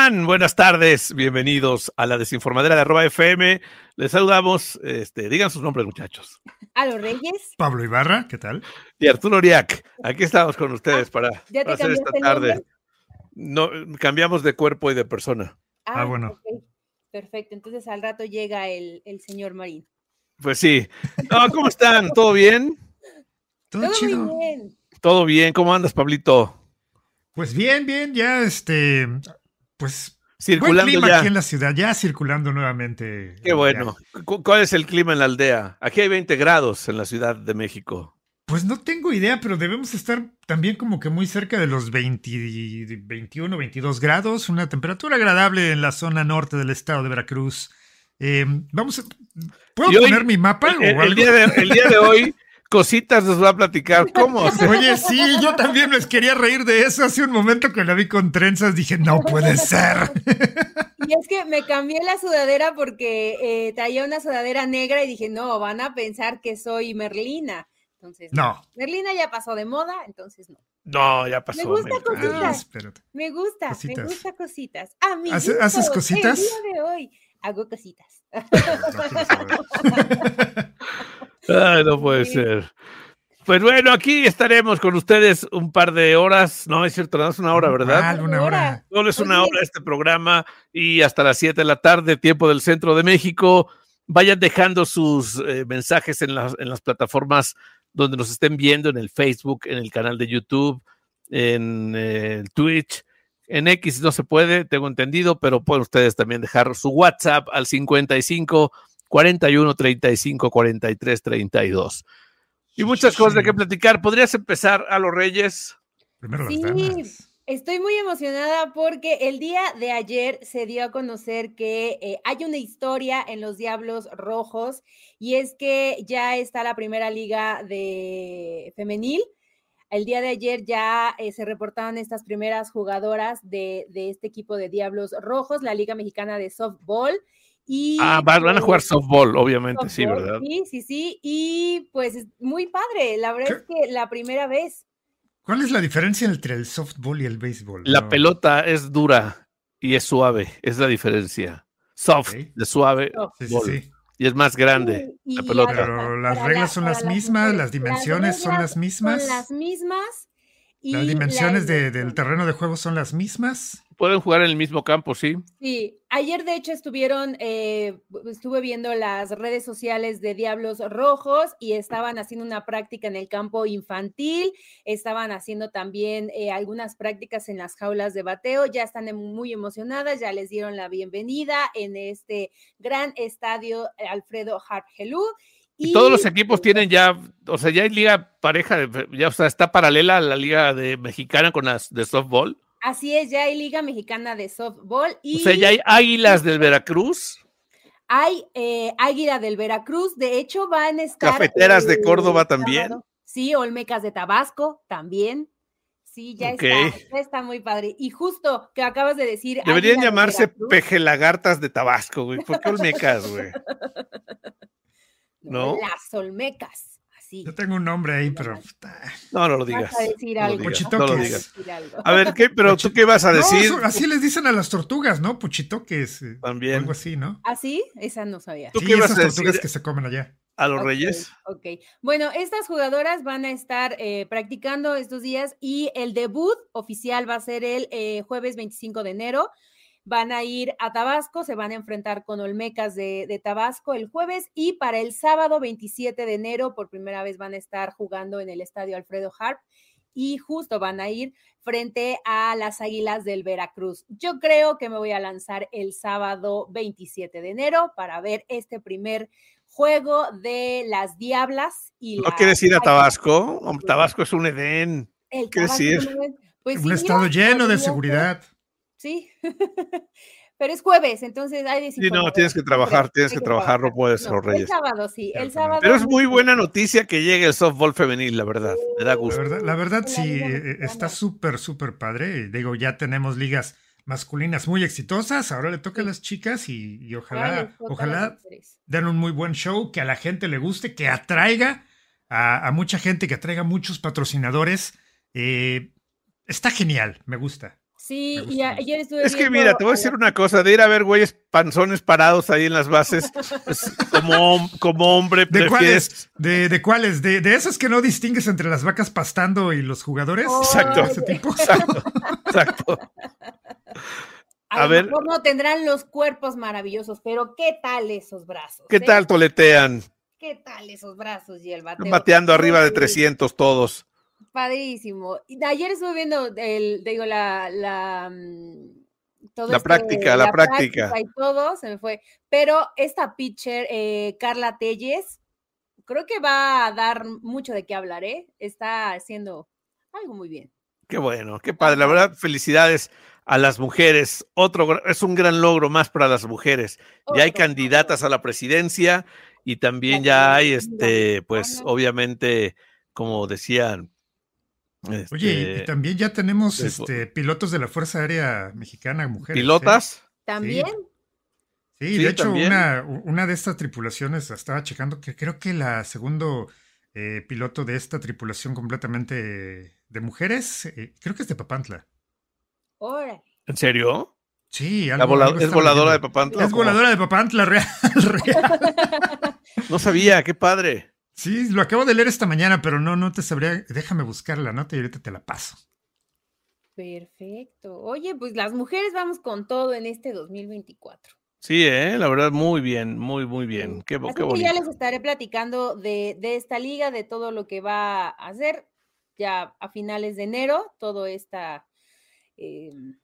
Están? Buenas tardes, bienvenidos a la desinformadera de arroba FM. Les saludamos, este, digan sus nombres muchachos. A los Reyes. Pablo Ibarra, ¿qué tal? Y Arturo Uriac, aquí estamos con ustedes para, ¿ya te para hacer esta tarde. No, cambiamos de cuerpo y de persona. Ah, bueno. ok. Perfecto, entonces al rato llega el, el señor Marín. Pues sí. No, ¿Cómo están? ¿Todo bien? Todo, Todo chido. muy bien. ¿Todo bien? ¿Cómo andas, Pablito? Pues bien, bien, ya este, pues buen Circulando clima ya. aquí en la ciudad, ya circulando nuevamente. Qué bueno. Cu- ¿Cuál es el clima en la aldea? Aquí hay 20 grados en la Ciudad de México. Pues no tengo idea, pero debemos estar también como que muy cerca de los 20, 21, 22 grados, una temperatura agradable en la zona norte del estado de Veracruz. Eh, vamos a, ¿Puedo hoy- poner mi mapa El, o el algo? día de, el día de hoy, Cositas nos va a platicar cómo Oye, sí, yo también les quería reír de eso. Hace un momento que la vi con trenzas dije, no puede ser. Y es que me cambié la sudadera porque eh, traía una sudadera negra y dije, no, van a pensar que soy Merlina. Entonces, No. Merlina ya pasó de moda, entonces no. No, ya pasó. Me gusta cositas. Ah. Me gusta, Cositas. me gusta cositas. A mí ¿Hace- haces cositas? El día de hoy hago cositas. No. Ay, no puede Sí. ser. Pues bueno, aquí estaremos con ustedes un par de horas. No, es cierto, no es una hora, ¿verdad? Ah, una hora. Solo es una hora este programa y hasta las 7 de la tarde, tiempo del centro de México. Vayan dejando sus eh, mensajes en las, en las plataformas donde nos estén viendo, en el Facebook, en el canal de YouTube, en eh, el Twitch. En X no se puede, tengo entendido, pero pueden ustedes también dejar su WhatsApp al 55 41 35 43 32. Y muchas cosas de qué platicar. ¿Podrías empezar a los Reyes? Primero las Sí. damas. Estoy muy emocionada porque el día de ayer se dio a conocer que eh, hay una historia en los Diablos Rojos y es que ya está la primera liga de femenil. El día de ayer ya eh, se reportaron estas primeras jugadoras de, de este equipo de Diablos Rojos, la Liga Mexicana de Softball. Y, Ah, van van a jugar softball, obviamente, sí, ¿verdad? Sí, sí, sí. Y pues es muy padre. La verdad es que la primera vez. ¿Cuál es la diferencia entre el softball y el béisbol? La No. pelota es dura y es suave, es la diferencia. Soft, de suave, Soft. Sí, sí, ball, sí. y es más grande. La pelota. Pero las reglas la- son las mismas, mujeres, las dimensiones son las mismas. Son las mismas. y Las la dimensiones de- del terreno de juego son las mismas. Pueden jugar en el mismo campo, sí. Sí, ayer de hecho estuvieron, eh, estuve viendo las redes sociales de Diablos Rojos y estaban haciendo una práctica en el campo infantil, estaban haciendo también eh, algunas prácticas en las jaulas de bateo, ya están em- muy emocionadas, ya les dieron la bienvenida en este gran estadio eh, Alfredo Hargelú. Y todos los equipos tienen ya, o sea, ya hay liga pareja, ya, o sea, está paralela a la liga de mexicana con las de softball. Así es, ya hay Liga Mexicana de Softball y O sea, ya hay águilas del Veracruz, hay eh, Águila del Veracruz, de hecho van a estar... Cafeteras de el Córdoba también. Sí, Olmecas de Tabasco también. Sí, ya está, ya está muy padre. Y justo que acabas de decir... deberían de llamarse Veracruz, pejelagartas de Tabasco, güey. ¿Por qué Olmecas, güey? ¿no? Las Olmecas, así. Yo tengo un nombre ahí, pero. No, no lo Vas digas. a decir no lo digas, no lo a digas. ver, ¿qué, pero tú qué vas a decir? así les dicen a las tortugas, ¿no? Puchitoques. eh, También. Algo así, ¿no? ¿Así? Esa no sabía. ¿Tú sí, qué esas a tortugas decir? que se comen allá. A los Reyes. Ok. Bueno, estas jugadoras van a estar eh, practicando estos días y el debut oficial va a ser el eh, jueves 25 de enero. Van a ir a Tabasco, se van a enfrentar con Olmecas de, de Tabasco el jueves y para el sábado 27 de enero por primera vez van a estar jugando en el estadio Alfredo Harp y justo van a ir frente a las Águilas del Veracruz. Yo creo que me voy a lanzar el sábado 27 de enero para ver este primer juego de las Diablas y ¿No las quieres ir a. Tabasco? Tabasco es un Edén. El ¿Quieres Tabasco ir? no es- Pues un sí, estado mira, lleno de seguridad. Sí. pero es jueves, entonces hay Sí, no, tienes que trabajar, tienes que, trabajar, no puedes ser los Reyes. El sábado, sí, el sábado. Pero es muy buena noticia que llegue el softball femenil, la verdad, me da gusto. La verdad, la verdad sí, eh, está súper, súper padre. Digo, ya tenemos ligas masculinas muy exitosas, ahora le toca a las chicas y, ojalá, ojalá den un muy buen show, que a la gente le guste, que atraiga a, mucha gente, que atraiga muchos patrocinadores. Eh, está genial, me gusta. Sí, y ayer estuve. Es que mira, te voy a decir una cosa: de ir a ver güeyes panzones parados ahí en las bases, pues, como, como hombre. ¿De cuáles? ¿De, de cuáles? ¿De, ¿De, esos que no distingues entre las vacas pastando y los jugadores? exacto, exacto. Exacto. A, ver. Mejor no tendrán los cuerpos maravillosos, pero ¿qué tal esos brazos? ¿Qué tal toletean? ¿Qué tal esos brazos y el bateo? Bateando arriba de 300 todos. Padrísimo. Ayer estuve viendo el, digo, la, la, mm, la este, práctica, la, práctica. Y todo se me fue. Pero esta pitcher, eh, Carla Telles, creo que va a dar mucho de qué hablar, ¿eh? Está haciendo algo muy bien. Qué bueno, qué padre. La verdad, felicidades a las mujeres. Otro es un gran logro más para las mujeres. Ya hay candidatas a la presidencia y también ya hay, este, pues, obviamente, como decían, Oye, y este, también ya tenemos este, pilotos de la Fuerza Aérea Mexicana, mujeres. ¿eh? ¿Pilotas? ¿También? Sí, de hecho, una, una, de estas tripulaciones estaba checando que creo que la segundo eh, piloto de esta tripulación completamente de mujeres, eh, creo que es de Papantla. ¿En serio? Sí, algo, es voladora de Papantla. Es voladora de Papantla, real. no sabía, qué padre. Sí, lo acabo de leer esta mañana, pero no, no te sabría. Déjame buscar la nota y ahorita te la paso. Perfecto. Oye, pues las mujeres vamos con todo en este 2024. Sí, ¿eh? la verdad, muy bien, muy, muy bien. Qué, qué bonito. ya les estaré platicando de, esta liga, de todo lo que va a hacer ya a finales de enero, toda esta em,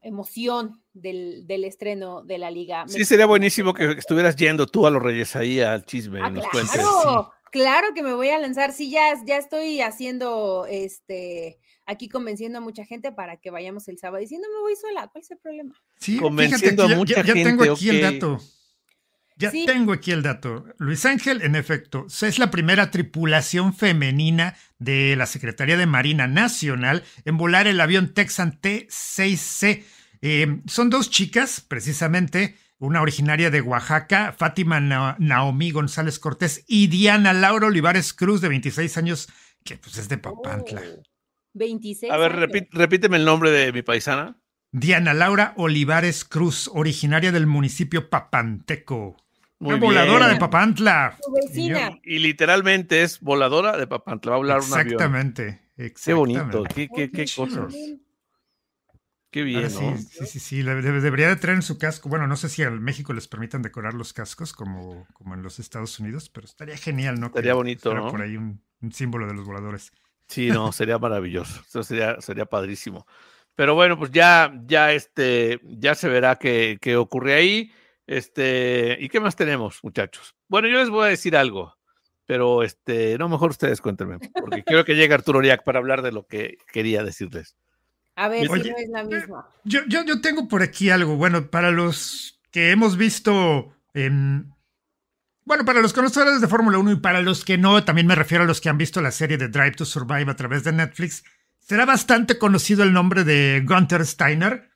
emoción del, estreno de la liga. Sí, sería buenísimo que estuvieras yendo tú a los Reyes ahí al chisme ah, claro, Claro que me voy a lanzar. Sí, ya, ya estoy haciendo este aquí convenciendo a mucha gente para que vayamos el sábado diciendo me voy sola. ¿Cuál es el problema? Sí, convenciendo a mucha ya, ya tengo aquí el dato. Ya tengo aquí el dato. Luis Ángel, en efecto, es la primera tripulación femenina de la Secretaría de Marina Nacional en volar el avión Texan T-6C. Eh, son dos chicas, precisamente, una originaria de Oaxaca, Fátima Naomi González Cortés, y Diana Laura Olivares Cruz, de 26 años, que pues es de Papantla. 26. A ver, repíteme el nombre de mi paisana. Diana Laura Olivares Cruz, originaria del municipio Papanteco. Muy voladora de Papantla. Y, literalmente es voladora de Papantla. Va a volar un avión. Exactamente. Qué bonito. Qué, qué, qué cosas. Qué bien, sí, sí, sí, sí, debería de traer en su casco. Bueno, no sé si en México les permitan decorar los cascos como, como en los Estados Unidos, pero estaría genial, ¿no? Estaría bonito, ¿no? Por ahí un, símbolo de los voladores. Sí, no, sería maravilloso. Eso sería, sería padrísimo. Pero bueno, pues ya, ya, este, ya se verá qué, qué ocurre ahí. Este, ¿y qué más tenemos, muchachos? Bueno, yo les voy a decir algo, pero este, no, mejor ustedes cuéntenme, porque quiero que llegue Arturo Oriac para hablar de lo que quería decirles. A ver si no es la misma. Yo, yo, yo, tengo por aquí algo, bueno, para los que hemos visto, bueno, para los conocedores de Fórmula 1 y para los que no, también me refiero a los que han visto la serie de Drive to Survive a través de Netflix, será bastante conocido el nombre de Gunther Steiner,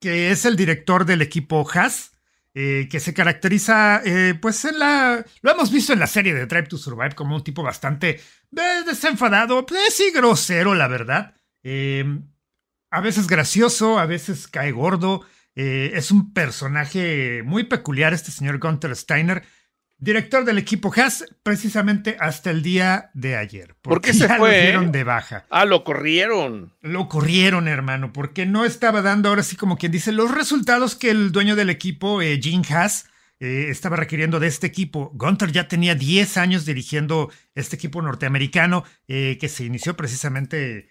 que es el director del equipo Haas. Eh, que se caracteriza, eh, pues en la... Lo hemos visto en la serie de Drive to Survive como un tipo bastante desenfadado, pues sí, grosero, la verdad. Em, a veces gracioso, a veces cae gordo. Eh, es un personaje muy peculiar este señor Gunther Steiner, director del equipo Haas, precisamente hasta el día de ayer. ¿Por qué se fue? Lo dieron de baja. Ah, lo corrieron. Lo corrieron, hermano, porque no estaba dando ahora sí como quien dice los resultados que el dueño del equipo, eh, Jim Haas, eh, estaba requiriendo de este equipo. Gunter ya tenía 10 años dirigiendo este equipo norteamericano eh, que se inició precisamente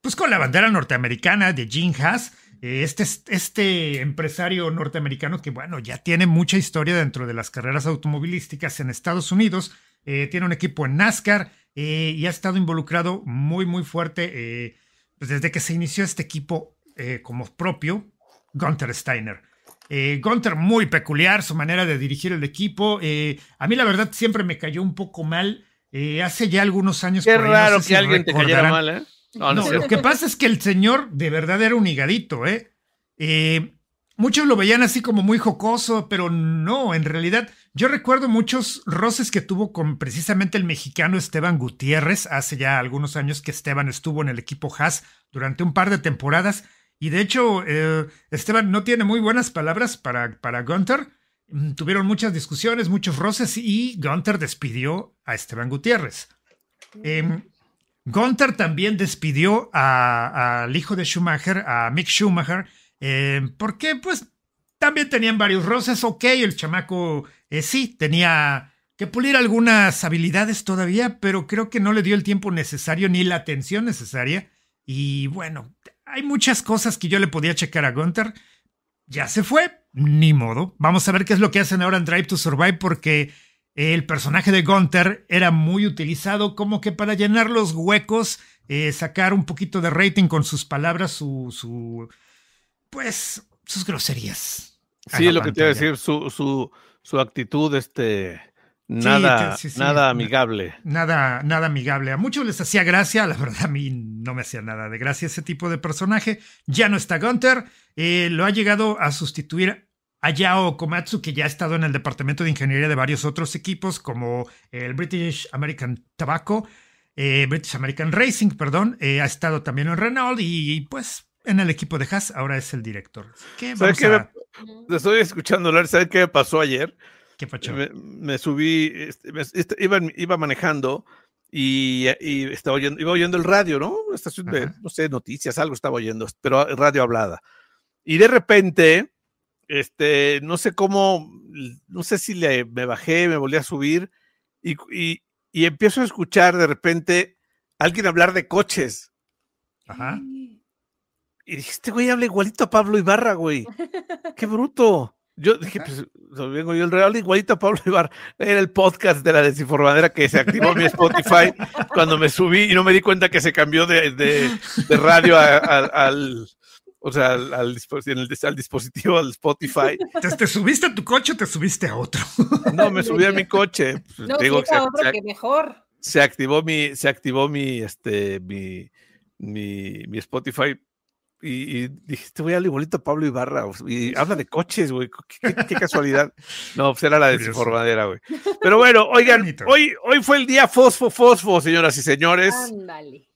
pues con la bandera norteamericana de Jim Haas. Eh, este, este empresario norteamericano que, bueno, ya tiene mucha historia dentro de las carreras automovilísticas en Estados Unidos, eh, tiene un equipo en NASCAR eh, y ha estado involucrado muy, muy fuerte pues desde que se inició este equipo como propio. Gunther Steiner. Eh, Gunther muy peculiar, su manera de dirigir el equipo. Eh, a mí la verdad siempre me cayó un poco mal. Eh, hace ya algunos años. Qué raro que alguien te cayera mal, ¿eh? No, lo que pasa es que el señor de verdad era un higadito, ¿eh? Muchos lo veían así como muy jocoso, pero no, en realidad yo recuerdo muchos roces que tuvo con precisamente el mexicano Esteban Gutiérrez hace ya algunos años que Esteban estuvo en el equipo Haas durante un par de temporadas y de hecho, eh, Esteban no tiene muy buenas palabras para, para Gunter. Mm, tuvieron muchas discusiones, muchos roces y Gunter despidió a Esteban Gutiérrez. Eh, Gunter también despidió al hijo de Schumacher, a Mick Schumacher, eh, porque pues también tenían varios roces. Ok, el chamaco eh, sí tenía que pulir algunas habilidades todavía, pero creo que no le dio el tiempo necesario ni la atención necesaria. Y bueno, hay muchas cosas que yo le podía checar a Gunther. Ya se fue, ni modo. Vamos a ver qué es lo que hacen ahora en Drive to Survive porque el personaje de Gunther era muy utilizado como que para llenar los huecos, eh, sacar un poquito de rating con sus palabras, su, su pues, sus groserías. Sí, lo que te iba a decir, su, su, su actitud, este, Nada, nada amigable. Nada, nada amigable. A muchos les hacía gracia, la verdad a mí no me hacía nada de gracia ese tipo de personaje. Ya no está Gunter, eh, lo ha llegado a sustituir a Yao Komatsu, que ya ha estado en el departamento de ingeniería de varios otros equipos, como el British American Tobacco, eh, British American Racing, perdón, eh, ha estado también en Renault y, pues en el equipo de Haas ahora es el director. ¿Qué vamos me, estoy escuchando hablar, ¿sabes qué pasó ayer? Me, subí, este, este, iba, iba manejando y, estaba oyendo, iba oyendo el radio, ¿no? estación de, no sé, noticias, algo estaba oyendo, pero radio hablada. Y de repente, este, no sé cómo, no sé si le, me bajé, me volví a subir y, y, y empiezo a escuchar de repente alguien hablar de coches. Ajá. Y dije, este güey habla igualito a Pablo Ibarra, güey. Qué bruto. Yo dije, pues, vengo yo el real igualito a Pablo Ibar. Era el podcast de la desinformadera que se activó mi Spotify cuando me subí y no me di cuenta que se cambió de, de, radio al, o sea, al, al, dispositivo, al Spotify. ¿Te, subiste a tu coche o te subiste a otro? No, me subí a mi coche. Pues, no, digo, se, otro que mejor. Se activó mi, se activó mi, este, mi, mi, mi Spotify y, dije, te voy a igualito a Pablo Ibarra, y habla de coches, güey, qué, casualidad. No, pues era la desinformadera, güey. Pero bueno, oigan, hoy, hoy fue el día Fosfo Fosfo, señoras y señores. Ándale.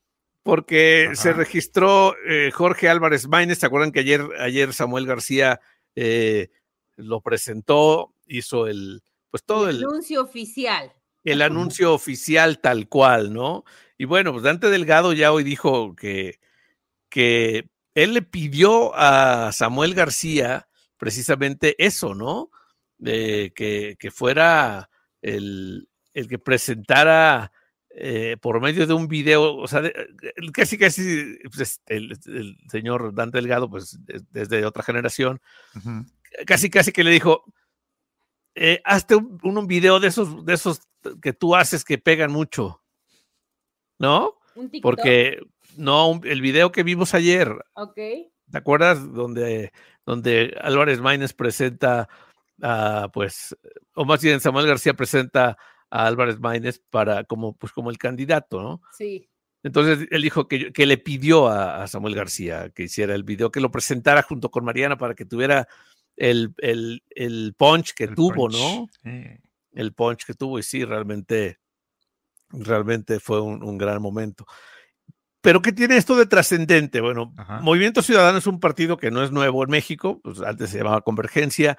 Porque se registró eh, Jorge Álvarez Maínez, ¿se acuerdan que ayer, ayer Samuel García eh, lo presentó, hizo el, pues todo el... Anuncio oficial. El anuncio oficial tal cual, ¿no? Y bueno, pues Dante Delgado ya hoy dijo que, que él le pidió a Samuel García precisamente eso, ¿no? que, fuera el, que presentara eh, por medio de un video, o sea, casi casi pues, el, señor Dan Delgado, pues desde otra generación, casi casi que le dijo, eh, hazte un, un, video de esos, de esos que tú haces que pegan mucho, ¿no? Porque no, el video que vimos ayer. Ok. ¿Te acuerdas? Donde, donde Álvarez Maínez presenta a, pues, o más bien Samuel García presenta a Álvarez Maínez para como, pues, como el candidato, ¿no? Sí. Entonces él dijo que, que le pidió a, Samuel García que hiciera el video, que lo presentara junto con Mariana para que tuviera el, el, el punch que tuvo, ¿no? El punch que tuvo, y sí, realmente, realmente fue un gran momento. Pero ¿qué tiene esto de trascendente? Bueno, Movimiento Ciudadano es un partido que no es nuevo en México, pues antes se llamaba Convergencia,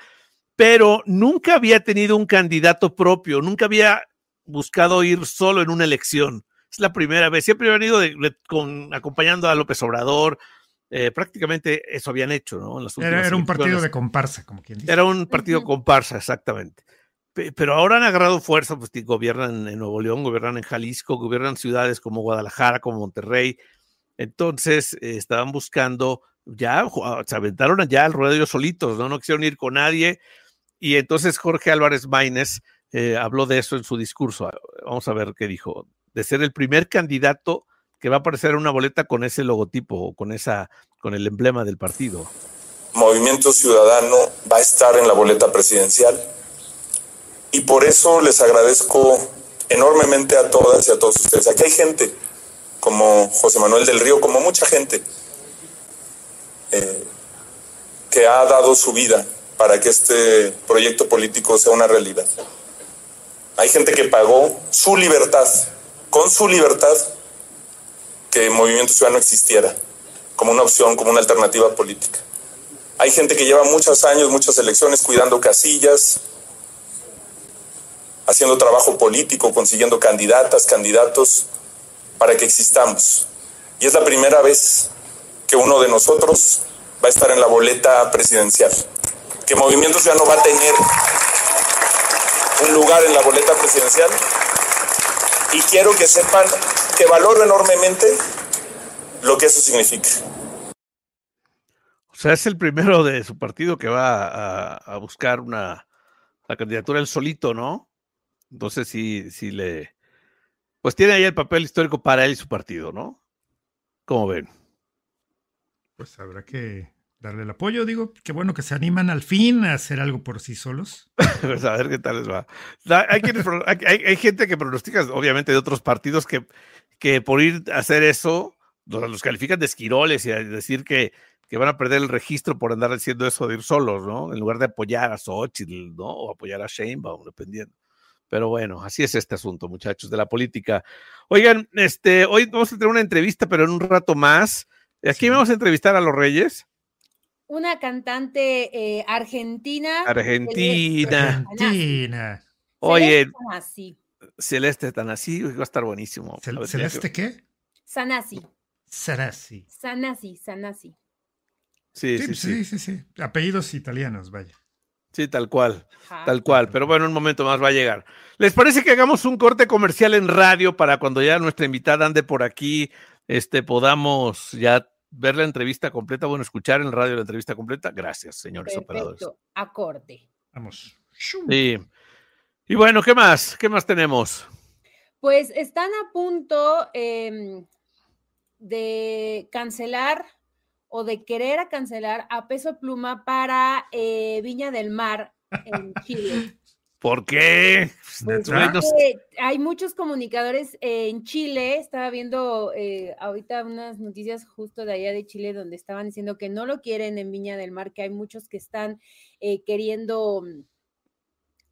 pero nunca había tenido un candidato propio, nunca había buscado ir solo en una elección. Es la primera vez. Siempre habían ido con, acompañando a López Obrador. Eh, prácticamente eso habían hecho, ¿no? era, un partido de comparsa, como quien dice. Era un partido comparsa, exactamente pero ahora han agarrado fuerza, pues gobiernan en Nuevo León, gobiernan en Jalisco, gobiernan ciudades como Guadalajara, como Monterrey. Entonces eh, estaban buscando, ya se aventaron ya al ruedo ellos solitos, ¿no? No quisieron ir con nadie. Y entonces Jorge Álvarez Maínez eh, habló de eso en su discurso. Vamos a ver qué dijo. De ser el primer candidato que va a aparecer en una boleta con ese logotipo, con, esa, con el emblema del partido. Movimiento Ciudadano va a estar en la boleta presidencial y por eso les agradezco enormemente a todas y a todos ustedes. Aquí hay gente como José Manuel del Río, como mucha gente eh, que ha dado su vida para que este proyecto político sea una realidad. Hay gente que pagó su libertad, con su libertad, que Movimiento Ciudadano existiera, como una opción, como una alternativa política. Hay gente que lleva muchos años, muchas elecciones, cuidando casillas, haciendo trabajo político, consiguiendo candidatas, candidatos, para que existamos. Y es la primera vez que uno de nosotros va a estar en la boleta presidencial, que Movimiento Ciudadano va a tener un lugar en la boleta presidencial. Y quiero que sepan que valoro enormemente lo que eso significa. O sea, es el primero de su partido que va a, a buscar una la candidatura él solito, ¿no? Entonces sí, sí le. Pues tiene ahí el papel histórico para él y su partido, ¿no? ¿Cómo ven? Pues habrá que darle el apoyo, digo, qué bueno que se animan al fin a hacer algo por sí solos. pues a ver qué tal les va. Hay, quienes, hay, hay, gente que pronostica, obviamente, de otros partidos que, que por ir a hacer eso, los, los califican de esquiroles y a decir que, que van a perder el registro por andar haciendo eso de ir solos, ¿no? En lugar de apoyar a Xochitl, ¿no? O apoyar a Sheinbaum, dependiendo. Pero bueno, así es este asunto, muchachos, de la política. Oigan, este, hoy vamos a tener una entrevista, pero en un rato más. Aquí sí. vamos a entrevistar a los Reyes. Una cantante eh, argentina. Argentina. Argentina. Oye, Sanasi. Celeste Tanasí, va a estar buenísimo. ¿Cel ¿Celeste qué? Sanasi. Sanasi. Sanasi, Sanasi. Sí sí sí, sí, sí, sí. Apellidos italianos, vaya. Sí, tal cual, Ajá. tal cual. Pero bueno, un momento más va a llegar. ¿Les parece que hagamos un corte comercial en radio para cuando ya nuestra invitada ande por aquí, este, podamos ya ver la entrevista completa, bueno, escuchar en radio la entrevista completa? Gracias, señores Perfecto. operadores. Acorde. Vamos. Sí. Y bueno, ¿qué más? ¿Qué más tenemos? Pues están a punto eh, de cancelar o de querer a cancelar a Peso Pluma para eh, Viña del Mar en Chile. ¿Por qué? Pues hay muchos comunicadores en Chile, estaba viendo eh, ahorita unas noticias justo de allá de Chile donde estaban diciendo que no lo quieren en Viña del Mar, que hay muchos que están eh, queriendo mm,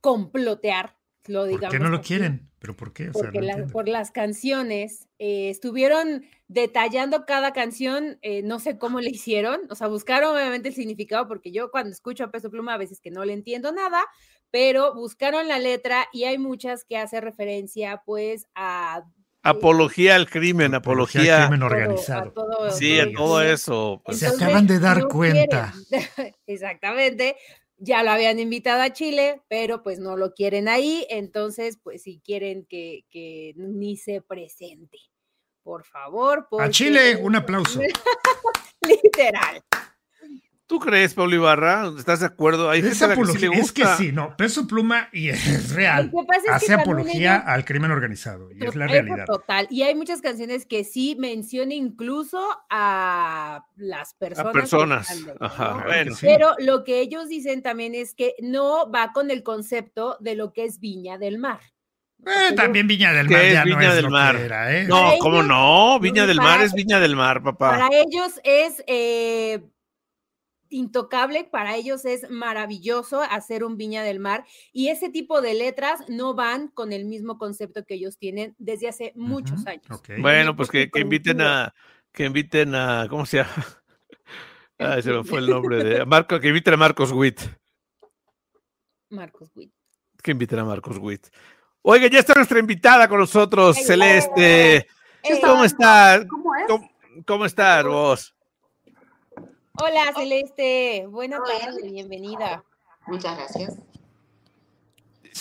complotear, lo digamos. ¿Por qué no lo así. quieren? ¿Pero por qué? O Porque sea, no la, por las canciones, eh, estuvieron detallando cada canción, no sé cómo le hicieron, o sea, buscaron obviamente el significado, porque yo cuando escucho a Peso Pluma a veces que no le entiendo nada, pero buscaron la letra y hay muchas que hace referencia pues a... Apología al crimen, apología, al crimen organizado. Todo, a todo, sí, a todo eso. Pues. Se acaban de dar no cuenta. Exactamente ya lo habían invitado a Chile, pero pues no lo quieren ahí, entonces pues si quieren que, que ni se presente, por favor. Porque... A Chile, un aplauso. Literal. ¿Tú crees, Pablo Ibarra? ¿Estás de acuerdo? Hay es, gente que sí es que sí, no, peso pluma y es real. Es Hace que apología al crimen organizado y es la realidad. Total. Y hay muchas canciones que sí mencionan incluso a las personas. A personas. ¿no? Ajá, bueno. Pero lo que ellos dicen también es que no va con el concepto de lo que es Viña del Mar. Eh, también Viña del Mar ya Viña no es del lo Mar. que era, ¿eh? No, ¿cómo no? Viña del Mar es Viña del Mar, papá. Para ellos es eh, intocable, para ellos es maravilloso hacer un Viña del Mar y ese tipo de letras no van con el mismo concepto que ellos tienen desde hace muchos uh -huh. años. Okay. Bueno, pues que, que, inviten a, que inviten a, ¿cómo se llama? Ah, se me fue el nombre de Marco, que inviten a Marcos Witt. Marcos Witt. Que inviten a Marcos Witt. Oiga, ya está nuestra invitada con nosotros, hey, Celeste. Hey, ¿Cómo estás? ¿Cómo, es? ¿Cómo, cómo estás vos? Hola Celeste, buena tarde, bienvenida. Muchas gracias.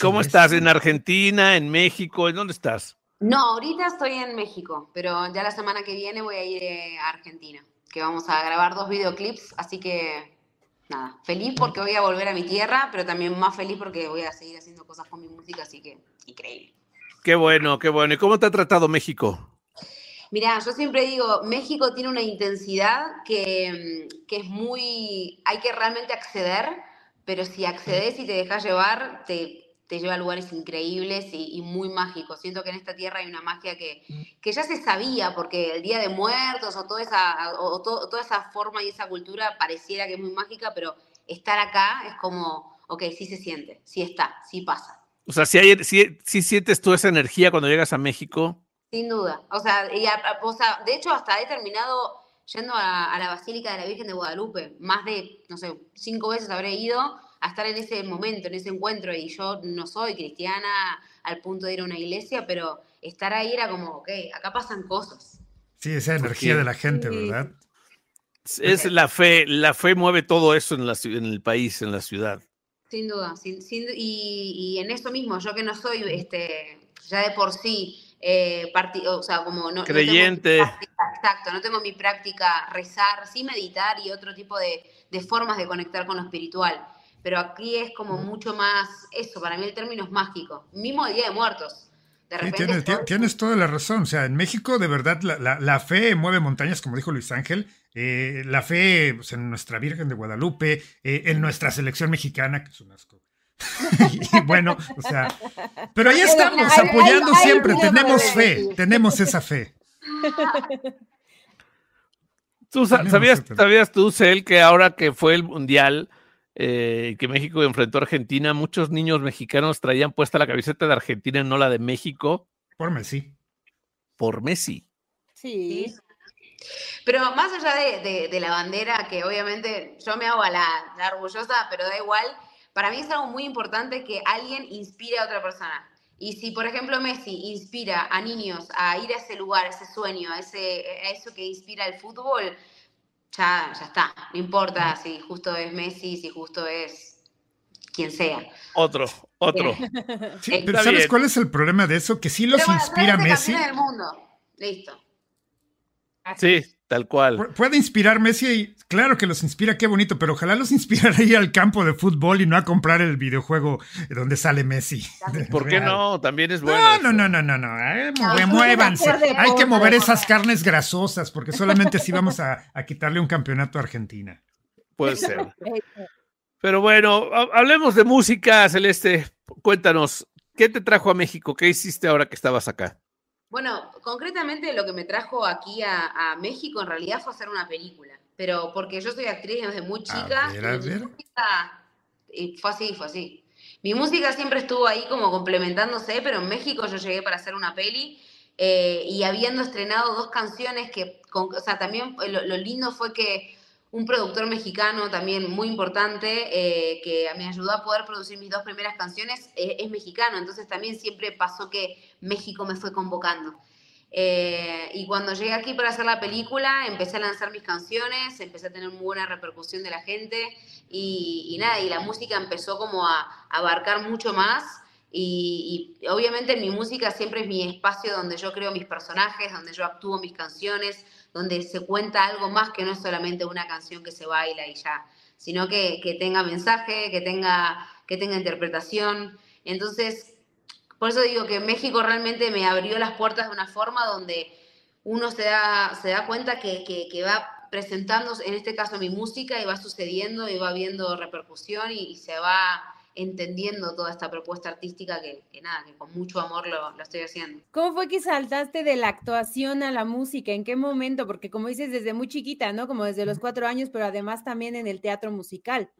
¿Cómo estás? ¿En Argentina? ¿En México? ¿En dónde estás? No, ahorita estoy en México, pero ya la semana que viene voy a ir eh, a Argentina, que vamos a grabar dos videoclips, así que nada, feliz porque voy a volver a mi tierra, pero también más feliz porque voy a seguir haciendo cosas con mi música, así que increíble. Qué bueno, qué bueno. ¿Y cómo te ha tratado México? Mirá, yo siempre digo, México tiene una intensidad que, mm, que es muy, hay que realmente acceder, pero si accedes y te dejas llevar, te, te lleva a lugares increíbles y, y muy mágicos. Siento que en esta tierra hay una magia que, que ya se sabía, porque el Día de Muertos o, toda esa, o to- toda esa forma y esa cultura pareciera que es muy mágica, pero estar acá es como, ok, sí se siente, sí está, sí pasa. O sea, si, hay, si, si sientes tú esa energía cuando llegas a México. Sin duda. O sea, y a- a- o sea, de hecho, hasta he terminado yendo a, a la Basílica de la Virgen de Guadalupe. Más de, no sé, cinco veces habré ido a estar en ese momento, en ese encuentro. Y yo no soy cristiana al punto de ir a una iglesia, pero estar ahí era como, ok, acá pasan cosas. Sí, esa energía de la gente, Sí. ¿verdad? Es la fe, la fe mueve todo eso en, la, en el país, en la ciudad. Sin duda. sin- sin- y, y en eso mismo, yo que no soy, este, ya de por sí, eh, parti- o sea, como no, no tengo mi Creyente. práctica- exacto, no tengo mi práctica rezar, sí meditar y otro tipo de, de formas de conectar con lo espiritual. Pero aquí es como mucho más eso, para mí el término es mágico. Mismo el Día de Muertos. De Sí, repente tienes, tienes toda la razón. O sea, en México, de verdad, la, la- la fe mueve montañas, como dijo Luis Ángel. Eh, la fe pues, en nuestra Virgen de Guadalupe, eh, en nuestra selección mexicana, que es un asco. y bueno, o sea, pero ahí estamos, apoyando siempre. Tenemos fe, tenemos esa fe. ¿Tú sabías, sabías tú, Cel, que ahora que fue el Mundial, eh, que México enfrentó a Argentina, muchos niños mexicanos traían puesta la camiseta de Argentina y no la de México Por Messi. por Messi? Sí. Pero más allá de, de- de la bandera, que obviamente yo me hago a la, la orgullosa, pero da igual, para mí es algo muy importante que alguien inspire a otra persona. Y si, por ejemplo, Messi inspira a niños a ir a ese lugar, a ese sueño, a, ese, a eso que inspira el fútbol, ya, ya está. No importa si justo es Messi, si justo es quien sea. Otro, otro. Sí, Eh, pero ¿sabes bien. cuál es el problema de eso? Que sí los Pero bueno, inspira Messi. del mundo. Listo. Sí, tal cual. Pu- Puede inspirar Messi, y claro que los inspira, qué bonito, pero ojalá los inspirara a ir al campo de fútbol y no a comprar el videojuego donde sale Messi. ¿Por qué no? También es bueno. No, no, no, no, no, no. eh, muévanse. Hay que mover esas carnes grasosas porque solamente así vamos a, a quitarle un campeonato a Argentina. Puede ser. Pero bueno, ha- hablemos de música, Celeste. Cuéntanos, ¿qué te trajo a México? ¿Qué hiciste ahora que estabas acá? Bueno, concretamente lo que me trajo aquí a, a México en realidad fue hacer una película, pero porque yo soy actriz desde muy chica. ver, a ver. música- y fue así, fue así. Mi música siempre estuvo ahí como complementándose, pero en México yo llegué para hacer una peli eh, y habiendo estrenado dos canciones que, con- o sea, también lo, lo lindo fue que un productor mexicano también muy importante eh, que me ayudó a poder producir mis dos primeras canciones eh, es mexicano, entonces también siempre pasó que México me fue convocando. Eh, y cuando llegué aquí para hacer la película, empecé a lanzar mis canciones, empecé a tener muy buena repercusión de la gente y, y nada, y la música empezó como a, abarcar mucho más. Y obviamente mi música siempre es mi espacio donde yo creo mis personajes, donde yo actúo mis canciones, donde se cuenta algo más que no es solamente una canción que se baila y ya, sino que, que tenga mensaje, que tenga, que tenga interpretación. Entonces, por eso digo que México realmente me abrió las puertas de una forma donde uno se da, se da cuenta que, que, va presentando, en este caso mi música, y va sucediendo y va viendo repercusión y se va entendiendo toda esta propuesta artística que, que nada, que con mucho amor lo, lo estoy haciendo. ¿Cómo fue que saltaste de la actuación a la música? ¿En qué momento? Porque como dices, desde muy chiquita, ¿no? Como desde los cuatro años, pero además también en el teatro musical.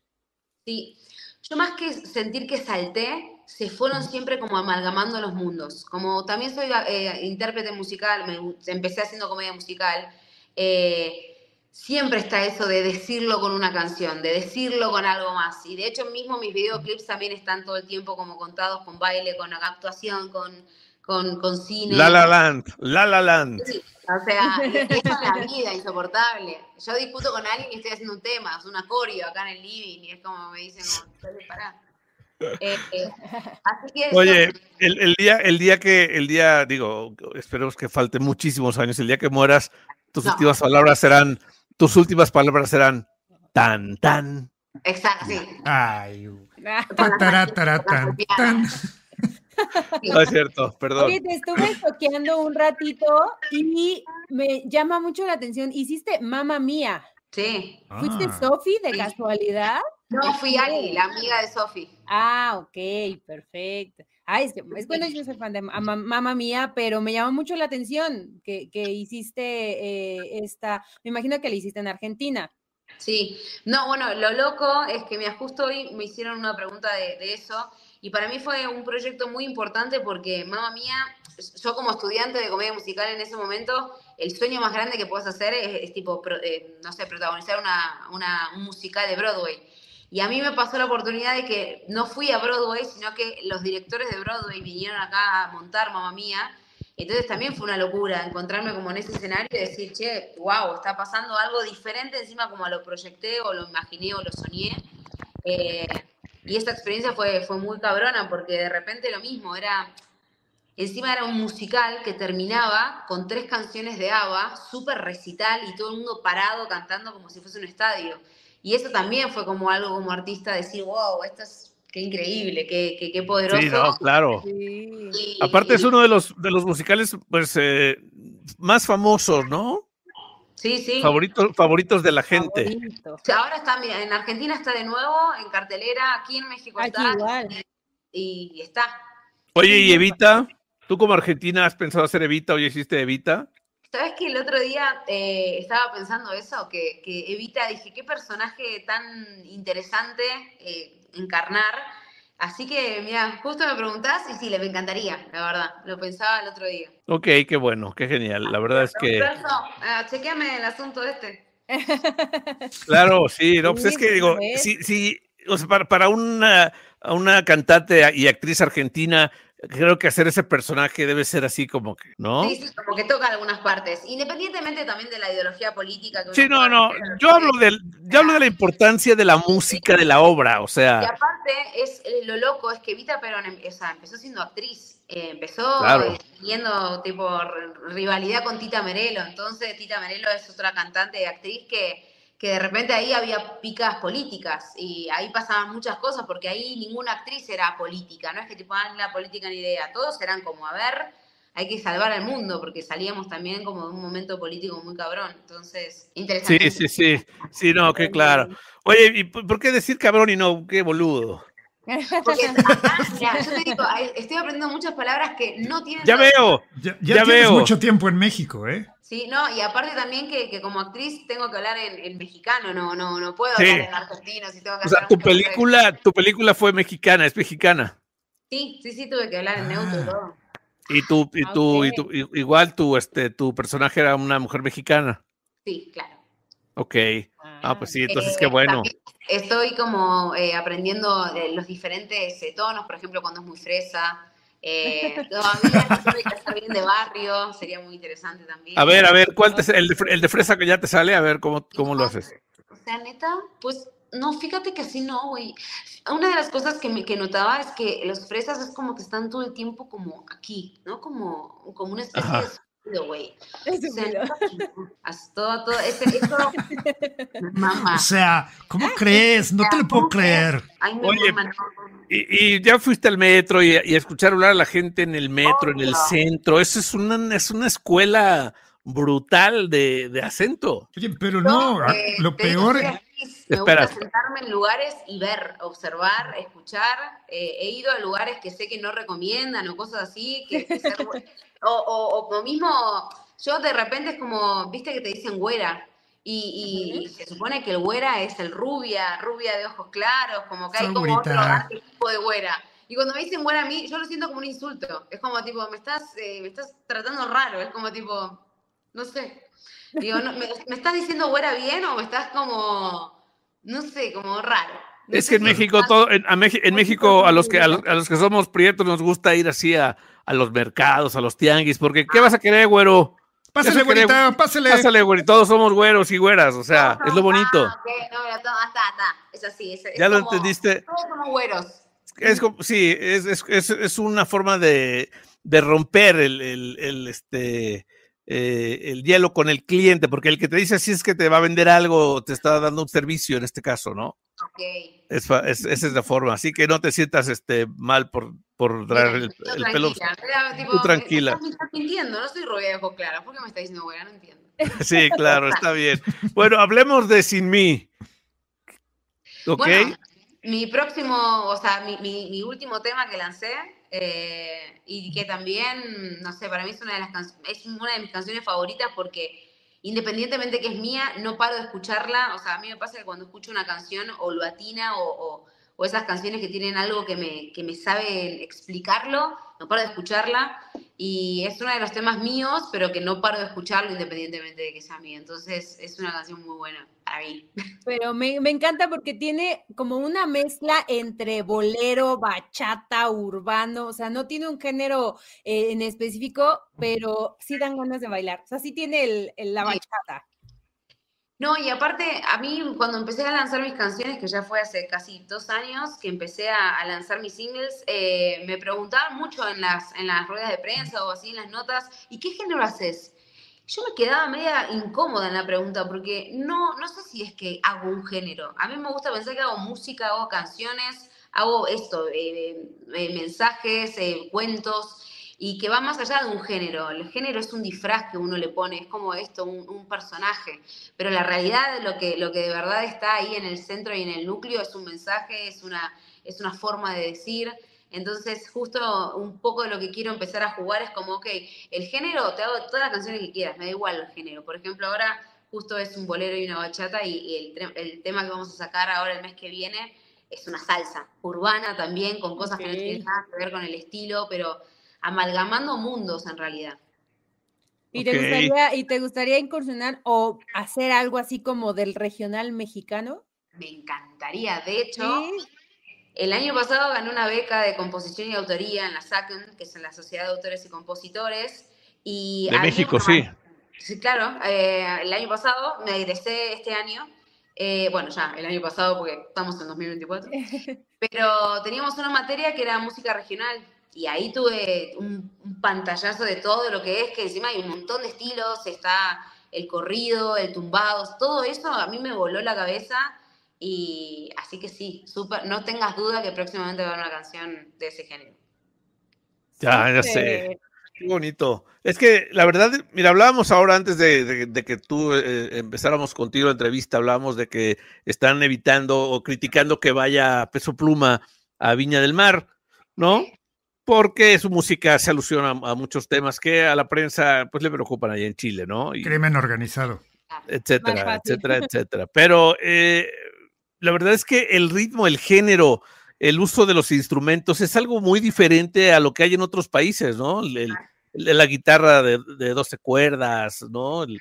Sí, yo más que sentir que salté, se fueron siempre como amalgamando los mundos. Como también soy eh, intérprete musical, me, empecé haciendo comedia musical, eh, siempre está eso de decirlo con una canción, de decirlo con algo más. Y de hecho mismo mis videoclips también están todo el tiempo como contados con baile, con actuación, con, con, con cine. La La Land, La La Land. Sí, o sea, es la vida, insoportable. Yo discuto con alguien y estoy haciendo un tema, es una coreo acá en el living, y es como me dicen, como. Eh, eh, así que eso- Oye, el, el día, el día que, el día, digo, esperemos que falte muchísimos años, el día que mueras, tus No. últimas palabras serán, tus últimas palabras serán tan, tan. exacto, sí. Ay. Ah, Tará, tará, tan. No es cierto, perdón. Oye, te estuve toqueando un ratito y me llama mucho la atención. Hiciste Mamma Mía. Sí. ¿Fuiste Ah. Sofi de casualidad? No, fui Ali, la amiga de Sofi. Ah, ok, perfecto. Ay, es que es bueno, yo soy fan de Ma- Ma- Mamma Mía, pero me llama mucho la atención que, que hiciste eh, esta, me imagino que la hiciste en Argentina. Sí, no, bueno, lo loco es que mira, justo hoy me hicieron una pregunta de, de eso y para mí fue un proyecto muy importante porque, mamá mía, yo como estudiante de comedia musical en ese momento, el sueño más grande que puedes hacer es, es tipo, pro- eh, no sé, protagonizar una, una- un musical de Broadway. Y a mí me pasó la oportunidad de que no fui a Broadway, sino que los directores de Broadway vinieron acá a montar Mamma Mía. Entonces también fue una locura encontrarme como en ese escenario y decir, che, wow, está pasando algo diferente, encima como lo proyecté o lo imaginé o lo soñé. Eh, y esta experiencia fue, fue muy cabrona porque de repente lo mismo, era, encima era un musical que terminaba con tres canciones de ABBA, súper recital y todo el mundo parado cantando como si fuese un estadio. Y eso también fue como algo como artista decir, wow, esto es, qué increíble, qué, qué, qué poderoso. Sí, no, claro. Sí. Y- Aparte es uno de los, de los musicales pues eh, más famosos, ¿no? Sí, sí. Favoritos, favoritos de la gente. Favorito. O sea, Ahora está, mira, en Argentina está de nuevo, en cartelera, aquí en México Aquí está. igual. Y, y está. Oye, y Evita, tú como argentina has pensado hacer Evita o ya hiciste Evita? ¿Sabes que el otro día eh, estaba pensando eso? Que, que Evita, dije, qué personaje tan interesante eh, encarnar. Así que, mira, justo me preguntás y sí, le me encantaría, la verdad. Lo pensaba el otro día. Ok, qué bueno, qué genial. La verdad es que, ah, chequeame el asunto este. claro, sí, no, pues es que digo, sí, sí, o sea, para, para una, una cantante y actriz argentina, creo que hacer ese personaje debe ser así como que, ¿no? Sí, sí, como que toca algunas partes. Independientemente también de la ideología política. Que Sí, no, no, yo hablo del, yo hablo de la importancia de la música de la obra, o Y sea, aparte, es eh, lo loco es que Vita Perón em- o sea, empezó siendo actriz. eh, empezó Claro. eh, teniendo tipo rivalidad con Tita Merelo. Entonces, Tita Merelo es otra cantante y actriz que, que de repente ahí había picas políticas. Y ahí pasaban muchas cosas porque ahí ninguna actriz era política. No es que tipo, ah, la política ni idea. Todos eran como, a ver, hay que salvar al mundo porque salíamos también como de un momento político muy cabrón. Entonces, interesante. sí, sí, sí, sí, no, que claro. Oye, ¿y por qué decir cabrón y no qué boludo? Porque acá, mira, yo te digo, estoy aprendiendo muchas palabras que no tienen. Ya veo, Ya, ya Ya tienes veo. mucho tiempo en México, ¿eh? Sí, no, y aparte también que, que como actriz tengo que hablar en, en mexicano, no, no, no puedo Sí. hablar en argentino si tengo que o sea, tu película, tu película fue mexicana, es mexicana. Sí, sí, sí, tuve que hablar en neutro y Ah. todo. Y tú, y tú, y tú, igual tu, este, tu personaje era una mujer mexicana. Sí, claro. Ok. Ah, pues sí, entonces Eh, qué bueno. también Estoy como eh, aprendiendo eh, los diferentes eh, tonos, por ejemplo, cuando es muy fresa. Eh, todavía no que bien de barrio, sería muy interesante también. A ver, a ver, ¿cuál te, el, de, el de fresa que ya te sale? A ver cómo, cómo lo haces. O sea, neta, pues no, fíjate que así no, güey. Una de las cosas que, me, que notaba es que los fresas es como que están todo el tiempo como aquí, ¿no? Como, como una especie Ajá. Güey. O sea, no. Todo, todo, ese, eso, mamá. O sea, ¿cómo crees? No te lo puedo creer. Ay, mi Oye, mamá, no, no, no. Y, y ya fuiste al metro y, y a escuchar hablar a la gente en el metro, en el centro. Eso es una, es una escuela brutal de, de acento. Oye, pero no, No, a- eh, lo peor, actriz, Me Espera. gusta sentarme en lugares y ver, observar, escuchar. Eh, he ido a lugares que sé que no recomiendan o cosas así. Que, que ser bu- o, o, mismo, yo de repente es como, viste que te dicen güera. Y, y- y se supone que el güera es el rubia, rubia de ojos claros, como que hay Son como otro arquetipo de güera. Y cuando me dicen güera a mí, yo lo siento como un insulto. Es como tipo, me estás, eh, me estás tratando raro. Es como tipo, no sé. Digo, no, ¿me, me estás diciendo güera bien o me estás como, no sé, como raro? No Es que en México, todo, en, a en México, a los que a los, a los que somos prietos nos gusta ir así a, a los mercados, a los tianguis, porque ¿qué vas a querer, güero? pásale, güerita, pásale. Pásale, güey, todos somos güeros y güeras, o sea, No, es lo bonito. Ah, ok, no, mira, toma, está, está. Es así. Es, es ¿Ya lo como- entendiste? Todos somos güeros. Es como, sí, es, es, es, es una forma de, de romper el, el, el, este, eh, el hielo con el cliente, porque el que te dice así es que te va a vender algo, te está dando un servicio en este caso, ¿no? Ok. Es, es- esa es la forma, así que no te sientas este, mal por, por traer el, pelo. Tú tranquila. Me estás mintiendo, no soy rubia de. ¿Por qué me estás diciendo güey? No entiendo. Sí, claro, está bien. Bueno, hablemos de Sin Mí. ¿Ok? mi próximo, o sea, mi, mi, último tema que lancé eh, y que también, no sé, para mí es una de las es una de mis canciones favoritas porque independientemente que es mía, no paro de escucharla. O sea, a mí me pasa que cuando escucho una canción o lo atina o, o, esas canciones que tienen algo que me, que me sabe explicarlo, no paro de escucharla. Y es uno de los temas míos, pero que no paro de escucharlo independientemente de que sea mío. Entonces es una canción muy buena para mí. Pero me, me encanta porque tiene como una mezcla entre bolero, bachata, urbano. O sea, no tiene un género eh, en específico, pero sí dan ganas de bailar. O sea, sí tiene el, la bachata. No, y aparte, a mí cuando empecé a lanzar mis canciones, que ya fue hace casi dos años que empecé a, lanzar mis singles, eh, me preguntaban mucho en las, en las ruedas de prensa o así en las notas, ¿y qué género haces? Yo me quedaba media incómoda en la pregunta porque no, no sé si es que hago un género. A mí me gusta pensar que hago música, hago canciones, hago esto, eh, eh, mensajes, cuentos y que va más allá de un género. El género es un disfraz que uno le pone, es como esto, un, personaje, pero la realidad, lo que, lo que de verdad está ahí en el centro y en el núcleo es un mensaje, es una, es una forma de decir. Entonces, justo un poco de lo que quiero empezar a jugar es como, ok, el género, te hago todas las canciones que quieras, me da igual el género. Por ejemplo, ahora justo es un bolero y una bachata y, el, tema que vamos a sacar ahora el mes que viene es una salsa urbana también, con cosas que no tienen nada que ver con el estilo, pero amalgamando mundos en realidad. ¿Y te, gustaría, ¿Y te gustaría incursionar o hacer algo así como del regional mexicano? Me encantaría. De hecho, el año pasado gané una beca de composición y autoría en la SACM, que es la Sociedad de Autores y Compositores. Y de México, sí. Sí, claro. Eh, el año pasado me egresé este año. Eh, bueno, ya, el año pasado porque estamos en 2024. pero teníamos una materia que era música regional y ahí tuve un, pantallazo de todo lo que es, que encima hay un montón de estilos, está el corrido, el tumbado, todo eso a mí me voló la cabeza y así que sí, super, no tengas duda que próximamente va a haber una canción de ese género. Ya, ya sé. Qué bonito. Es que la verdad, mira, hablábamos ahora antes de, que tú eh, empezáramos contigo la entrevista, hablábamos de que están evitando o criticando que vaya peso pluma a Viña del Mar, ¿no? Porque su música se alusiona a, muchos temas que a la prensa pues le preocupan allá en Chile, ¿no? Y, Crimen organizado. Etcétera, etcétera, etcétera. Pero eh, la verdad es que el ritmo, el género, el uso de los instrumentos es algo muy diferente a lo que hay en otros países, ¿no? la guitarra de, de, 12 cuerdas, ¿no? el,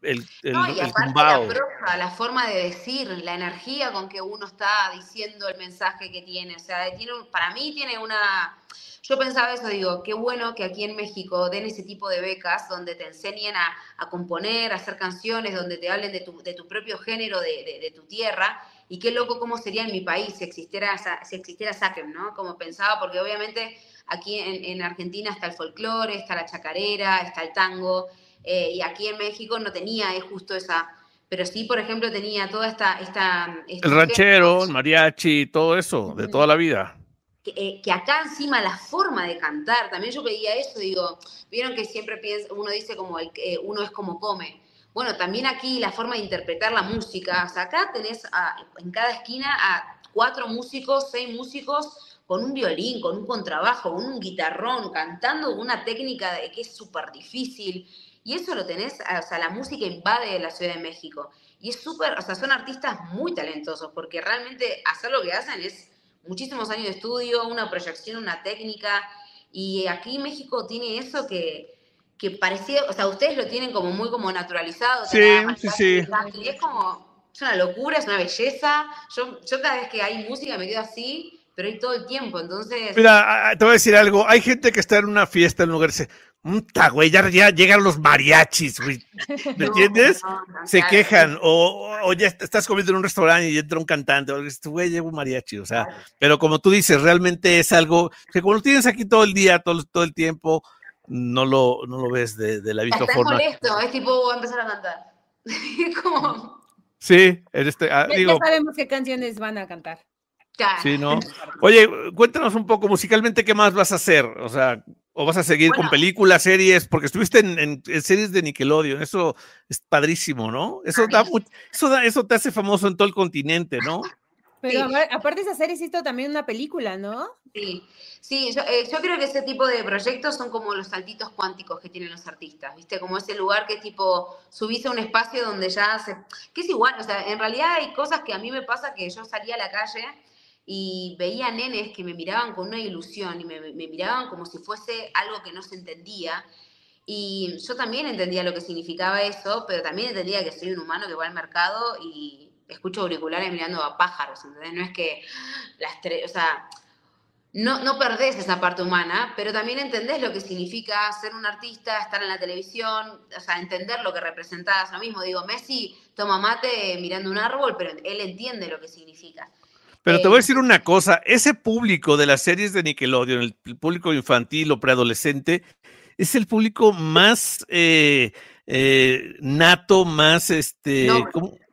no, y aparte la, la forma de decir, la energía con que uno está diciendo el mensaje que tiene. O sea, tiene para mí tiene una... Yo pensaba eso, digo, qué bueno que aquí en México den ese tipo de becas donde te enseñen a, a componer, a hacer canciones, donde te hablen de tu, de tu propio género, de, de, tu tierra. Y qué loco cómo sería en mi país si existiera, si existiera SACEM, ¿no? Como pensaba, porque obviamente aquí en, en Argentina está el folclore, está la chacarera, está el tango. Eh, y aquí en México no tenía es justo esa, pero sí, por ejemplo, tenía toda esta... esta, el ranchero, el mariachi, todo eso, de toda la vida. Eh, que, acá encima la forma de cantar, también yo veía eso, digo, vieron que siempre piensa, uno dice como el, eh, uno es como come. Bueno, también aquí la forma de interpretar la música, o sea, acá tenés en cada esquina a cuatro músicos, seis músicos con un violín, con un contrabajo, con un guitarrón, cantando una técnica que es súper difícil. Y eso lo tenés, o sea, la música invade la Ciudad de México. Y es súper, o sea, son artistas muy talentosos, porque realmente hacer lo que hacen es muchísimos años de estudio, una proyección, una técnica. Y aquí México tiene eso que, que parecía, o sea, ustedes lo tienen como muy como naturalizado. Sí, sí, sí. Y es como, es una locura, es una belleza. Yo, yo cada vez que hay música me quedo así, pero hay todo el tiempo, entonces... Mira, te voy a decir algo, hay gente que está en una fiesta en un lugar y dice, güey, ya, llegan los mariachis, güey. ¿Me entiendes? Se quejan. O, ya estás comiendo en un restaurante y entra un cantante. O este güey lleva un mariachi. O sea, pero como tú dices, realmente es algo que como lo tienes aquí todo el día, todo, todo el tiempo, no lo, no lo ves de, la misma forma. Es molesto, es tipo voy a empezar a cantar. como... Sí, este, ah, ya, sabemos qué canciones van a cantar. Sí, ¿no? Oye, cuéntanos un poco musicalmente qué más vas a hacer, o sea, o vas a seguir con películas, series, porque estuviste en, series de Nickelodeon, eso es padrísimo, ¿no? Eso, da, eso, eso te hace famoso en todo el continente, ¿no? Pero aparte de esa serie hiciste también una película, ¿no? Sí, sí eh, yo, creo que ese tipo de proyectos son como los saltitos cuánticos que tienen los artistas, ¿viste? Como ese lugar que tipo subís a un espacio donde ya se... que es igual, o sea, en realidad hay cosas que a mí me pasa que yo salía a la calle y veía nenes que me miraban con una ilusión y me, miraban como si fuese algo que no se entendía. Y yo también entendía lo que significaba eso, pero también entendía que soy un humano que va al mercado y, escucho auriculares mirando a pájaros, ¿entendés? No es que las o sea, no, no perdés esa parte humana, pero también entendés lo que significa ser un artista, estar en la televisión, o sea, entender lo que representás. Lo mismo, digo, Messi toma mate mirando un árbol, pero él entiende lo que significa. Pero te voy a decir una cosa, ese público de las series de Nickelodeon, el, público infantil o preadolescente, es el público más eh, eh, nato, más este,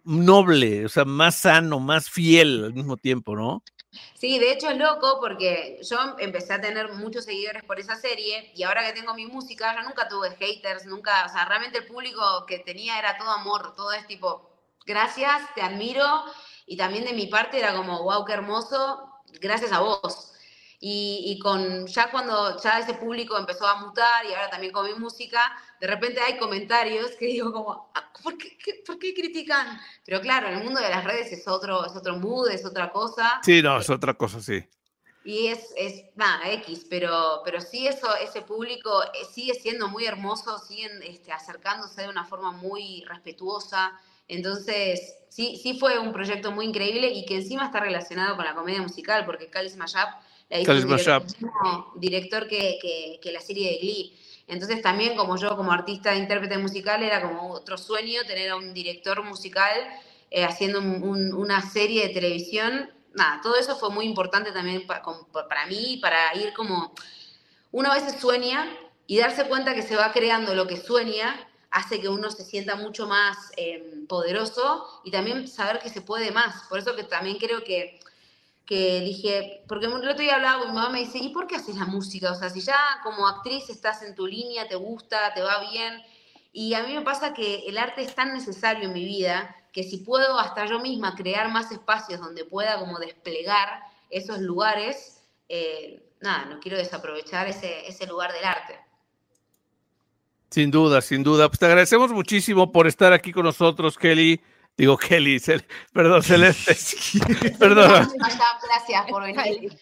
noble, o sea, más sano, más fiel al mismo tiempo, ¿no? Sí, de hecho es loco porque yo empecé a tener muchos seguidores por esa serie y ahora que tengo mi música, yo nunca tuve haters, nunca, o sea, realmente el público que tenía era todo amor, todo es tipo, gracias, te admiro y también de mi parte era como, wow, qué hermoso, gracias a vos. Y, con ya cuando ya ese público empezó a mutar y ahora también con mi música, de repente hay comentarios que digo como, ah, ¿por qué, ¿por qué critican? Pero claro, en el mundo de las redes es otro, es otro mood, es otra cosa. Sí, no, es otra cosa, sí. Y es, es nada, X, pero, pero sí eso, ese público eh, sigue siendo muy hermoso, siguen este, acercándose de una forma muy respetuosa. Entonces, sí, sí fue un proyecto muy increíble y que encima está relacionado con la comedia musical, porque Calis Mayap la hizo el mismo director que, que, la serie de Glee. Entonces también como yo, como artista de intérprete musical, era como otro sueño tener a un director musical eh, haciendo una serie de televisión. Nada, todo eso fue muy importante también para, para mí, para ir como... Uno a veces sueña y darse cuenta que se va creando lo que sueña hace que uno se sienta mucho más em, poderoso y también saber que se puede más. Por eso que también creo que que dije, porque el otro día hablaba con mi mamá, me dice, ¿y por qué haces la música? O sea, si ya como actriz estás en tu línea, te gusta, te va bien. Y a mí me pasa que el arte es tan necesario en mi vida que si puedo hasta yo misma crear más espacios donde pueda como desplegar esos lugares, eh, nada, no quiero desaprovechar ese, ese lugar del arte. Sin duda, sin duda. Pues te agradecemos muchísimo por estar aquí con nosotros, Kelly. Digo Kelly, perdón, Celeste. Perdóname. Gracias por venir.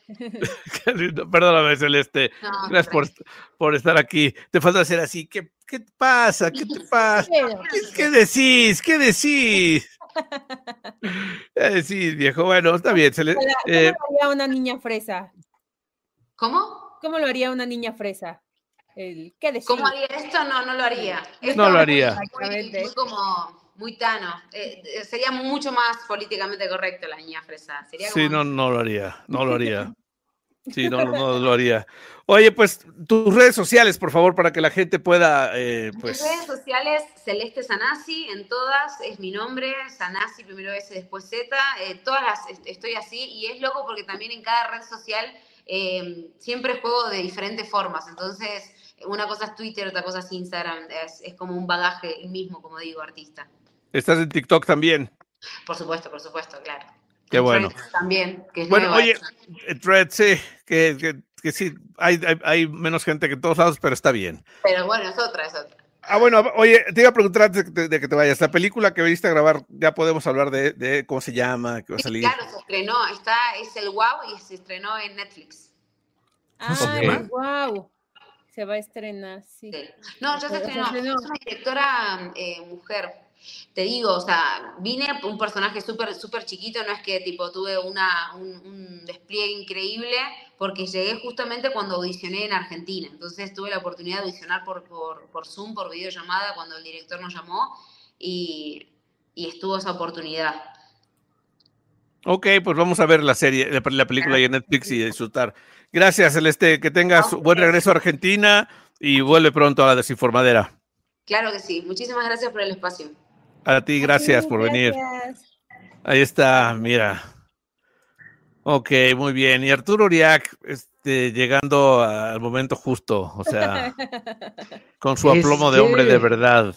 Perdóname, Celeste. Gracias por, estar aquí. Te falta hacer así. ¿Qué, qué pasa? ¿Qué te pasa? ¿Qué, decís? ¿Qué decís? ¿Qué decís, viejo? Bueno, está bien. ¿Cómo eh, lo haría una niña fresa? ¿Cómo? ¿Cómo lo haría una niña fresa? ¿Qué decís? ¿Cómo haría esto? No, no lo haría. no lo haría. muy como muy tano. Eh, eh, sería mucho más políticamente correcto la niña fresa. Sería Sí, no, no lo haría, no lo haría. Sí, no, no, lo haría. Oye, pues tus redes sociales, por favor, para que la gente pueda. Eh, pues... Mis redes sociales, Celeste Sanasi, en todas es mi nombre, Sanasi, primero S, después Z. todas las estoy así y es loco porque también en cada red social siempre juego de diferentes formas. Entonces, una cosa es Twitter, otra cosa es Instagram. Es, es como un bagaje el mismo, como digo, artista. ¿Estás en TikTok también? Por supuesto, por supuesto, claro. Qué bueno. también. Que bueno, oye, Thread, sí, que, que, sí, hay, hay, menos gente que en todos lados, pero está bien. Pero bueno, es otra, es otra. Ah, bueno, oye, te iba a preguntar antes de, que te vayas. La película que viniste a grabar, ya podemos hablar de, de cómo se llama, qué va a salir. claro, se estrenó, está, es el wow y se estrenó en Netflix. Ah, wow. Se va a estrenar, sí. No, ya se estrenó. Es una directora eh, mujer te digo, o sea, vine un personaje súper, súper chiquito, no es que tipo tuve una, un, despliegue increíble, porque llegué justamente cuando audicioné en Argentina. Entonces tuve la oportunidad de audicionar por, por, por Zoom, por videollamada, cuando el director nos llamó, y, y estuvo esa oportunidad. Ok, pues vamos a ver la serie, la, película ahí en Netflix y disfrutar. Gracias, Celeste, que tengas buen regreso a Argentina y vuelve pronto a la desinformadera. Claro que sí, muchísimas gracias por el espacio. A ti, gracias por venir. Ahí está, mira. Ok, muy bien. Y Arturo Uriac, este, llegando al momento justo, o sea, con su aplomo de hombre de verdad.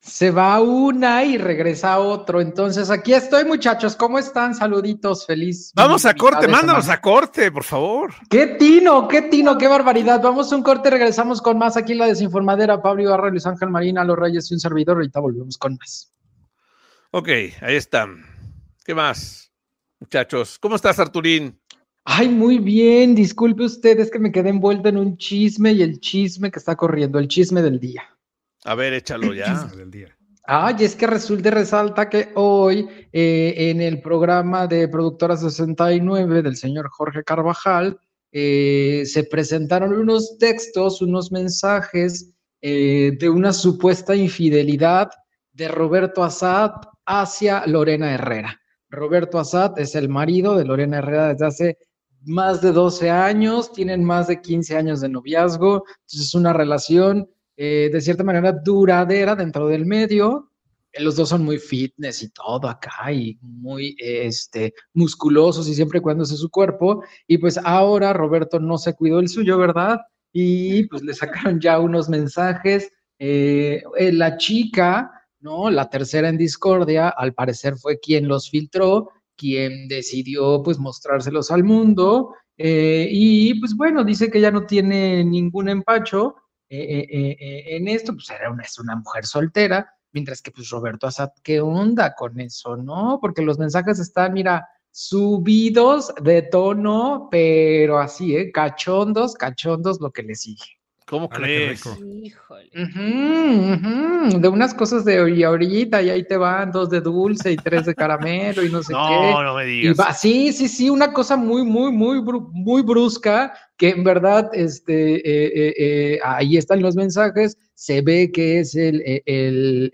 Se va una y regresa otro. Entonces, aquí estoy, muchachos. ¿Cómo están? Saluditos, feliz. Vamos a corte, mándanos a corte, por favor. ¡Qué tino, qué tino, qué barbaridad! Vamos a un corte, regresamos con más aquí en la desinformadera. Pablo Ibarra, Luis Ángel Marina, Los Reyes y un servidor. Ahorita volvemos con más. Ok, ahí están. ¿Qué más, muchachos? ¿Cómo estás, Arturín? Ay, muy bien. Disculpe usted, es que me quedé envuelto en un chisme y el chisme que está corriendo, el chisme del día. A ver, échalo ya. Ay, es que resulta y resalta que hoy eh, en el programa de Productora 69 del señor Jorge Carvajal eh, se presentaron unos textos, unos mensajes eh, de una supuesta infidelidad de Roberto Assad hacia Lorena Herrera. Roberto Assad es el marido de Lorena Herrera desde hace más de 12 años, tienen más de 15 años de noviazgo, entonces es una relación eh, de cierta manera duradera dentro del medio. Eh, los dos son muy fitness y todo acá y muy este, musculosos y siempre cuidándose su cuerpo. Y pues ahora Roberto no se cuidó el suyo, ¿verdad? Y pues le sacaron ya unos mensajes. Eh, la chica, ¿no? La tercera en discordia, al parecer fue quien los filtró, quien decidió pues mostrárselos al mundo. y pues bueno, dice que ya no tiene ningún empacho, eh, eh, eh, en esto, pues era una, es una mujer soltera, mientras que pues Roberto Assad, ¿qué onda con eso, no? Porque los mensajes están, mira, subidos de tono, pero así, ¿eh? Cachondos, cachondos lo que le sigue. ¿Cómo crees? Híjole. De unas cosas de ahorita y ahí te van dos de dulce y tres de caramelo y no sé qué. No, no me digas. sí, sí, sí, una cosa muy, muy, muy, muy brusca que en verdad, este, eh, eh, eh, ahí están los mensajes. Se ve que es el, el,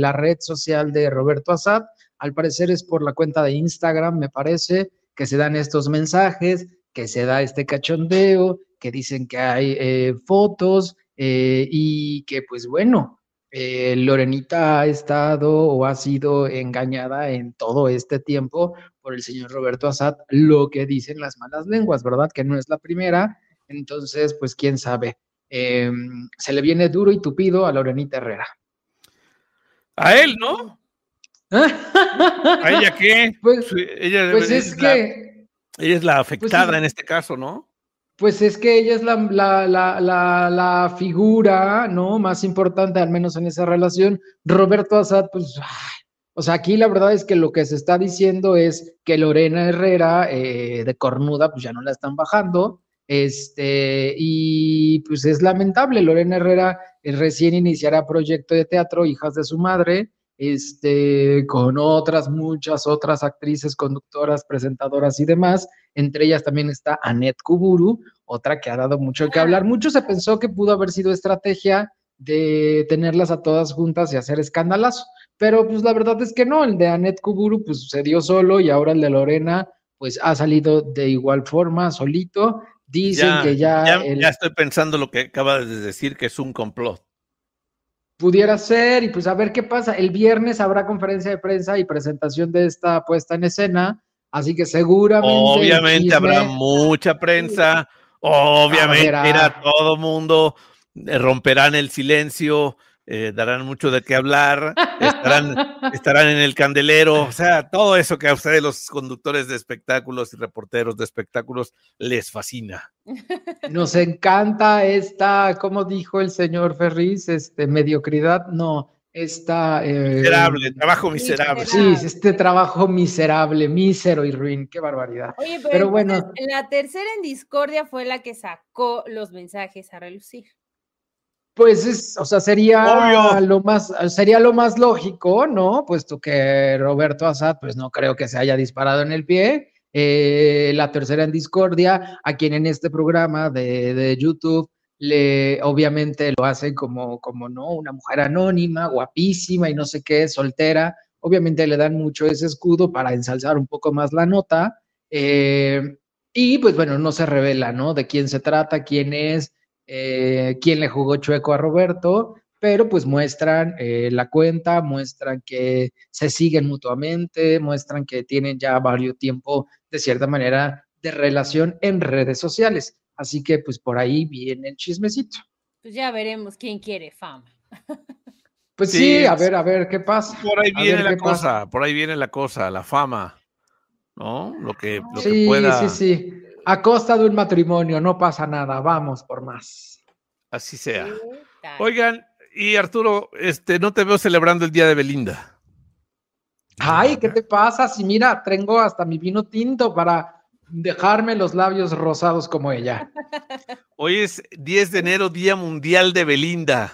la red social de Roberto Assad. Al parecer es por la cuenta de Instagram, me parece, que se dan estos mensajes, que se da este cachondeo que dicen que hay eh, fotos eh, y que pues bueno, eh, Lorenita ha estado o ha sido engañada en todo este tiempo por el señor Roberto Assad, lo que dicen las malas lenguas, ¿verdad? Que no es la primera, entonces pues quién sabe. Em, se le viene duro y tupido a Lorenita Herrera. A él, ¿no? ¿A ella qué? Pues, ella, pues es, que... ella es la pues afectada en este caso, ¿no? Pues es que ella es la, la, figura, ¿no? Más importante, al menos en esa relación. Roberto Assad, pues, o sea, aquí la verdad es que lo que se está diciendo es que Lorena Herrera, eh, de cornuda, pues ya no la están bajando. Este, y pues es lamentable, Lorena Herrera eh, recién iniciará proyecto de teatro, hijas de su madre, este, con otras, muchas otras actrices, conductoras, presentadoras y demás. Entre ellas también está Annette Kuburu, otra que ha dado mucho que hablar. Mucho se pensó que pudo haber sido estrategia de tenerlas a todas juntas y hacer escándalos, pero pues la verdad es que no, el de Annette Kuburu pues se dio solo y ahora el de Lorena pues ha salido de igual forma, solito. Dicen que ya... Ya, estoy pensando lo que acaba de decir, que es un complot. Pudiera ser, y pues a ver qué pasa. El viernes habrá conferencia de prensa y presentación de esta puesta en escena, así que seguramente. Obviamente habrá mucha prensa, obviamente irá todo mundo, eh, romperán el silencio, eh, darán mucho de qué hablar, estarán, estarán en el candelero, o sea, todo eso que a ustedes los conductores de espectáculos y reporteros de espectáculos les fascina. Nos encanta esta, como dijo el señor Ferris, este, mediocridad, no, esta... Eh, miserable, trabajo miserable. Sí, este trabajo miserable, mísero y ruin, qué barbaridad. Oye, pero bueno. La tercera en discordia fue la que sacó los mensajes a relucir. Pues es, o sea, sería lo más, sería lo más lógico, ¿no? Puesto que Roberto Assad, pues no creo que se haya disparado en el pie. Eh, la tercera en discordia, a quien en este programa de, YouTube le obviamente lo hacen como, como no, una mujer anónima, guapísima y no sé qué, soltera. Obviamente le dan mucho ese escudo para ensalzar un poco más la nota. Eh, y pues bueno, no se revela, ¿no? De quién se trata, quién es, eh, quién le jugó chueco a Roberto, pero pues muestran eh, la cuenta, muestran que se siguen mutuamente, muestran que tienen ya varios tiempo de cierta manera de relación en redes sociales. Así que pues por ahí viene el chismecito. Pues ya veremos quién quiere fama. Pues sí, Sí, a ver, a ver qué pasa. Por ahí A viene la pasa. cosa, por ahí viene la cosa, la fama, ¿no? Lo que, lo que Sí, pueda, sí, sí. A costa de un matrimonio, no pasa nada, vamos por más. así sea. Oigan, y Arturo, este, no te veo celebrando el día de Belinda. Ay, ¿qué te pasa? Si mira, tengo hasta mi vino tinto para dejarme los labios rosados como ella. Hoy es 10 de enero, Día Mundial de Belinda.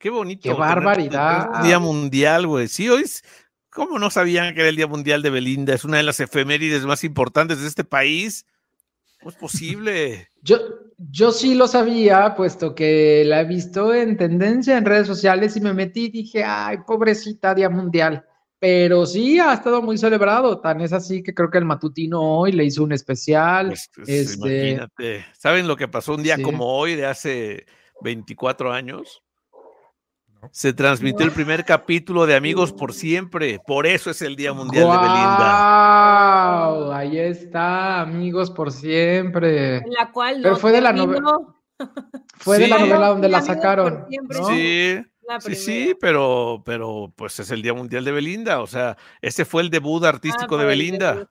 Qué bonito. ¡Qué barbaridad! Día Mundial, güey. Sí, hoy es. ¿Cómo no sabían que era el Día Mundial de Belinda? Es una de las efemérides más importantes de este país. ¿Cómo es posible? Yo, yo sí lo sabía, puesto que la he visto en tendencia en redes sociales y me metí y dije, ay, pobrecita Día Mundial. Pero sí, ha estado muy celebrado. Tan es así que creo que el matutino hoy le hizo un especial. Pues, pues, este, Imagínate. ¿Saben lo que pasó un día Sí. como hoy, de hace 24 años? Se transmitió el primer capítulo de Amigos por Siempre. Por eso es el Día Mundial de Belinda. ¡Guau! Ahí está, amigos por siempre. En la cual Pero fue de la terminó Fue de la novela donde la sacaron. Sí, sí, sí, pero, pero pues es el Día Mundial de Belinda. O sea, ese fue el debut artístico Ah, de Belinda.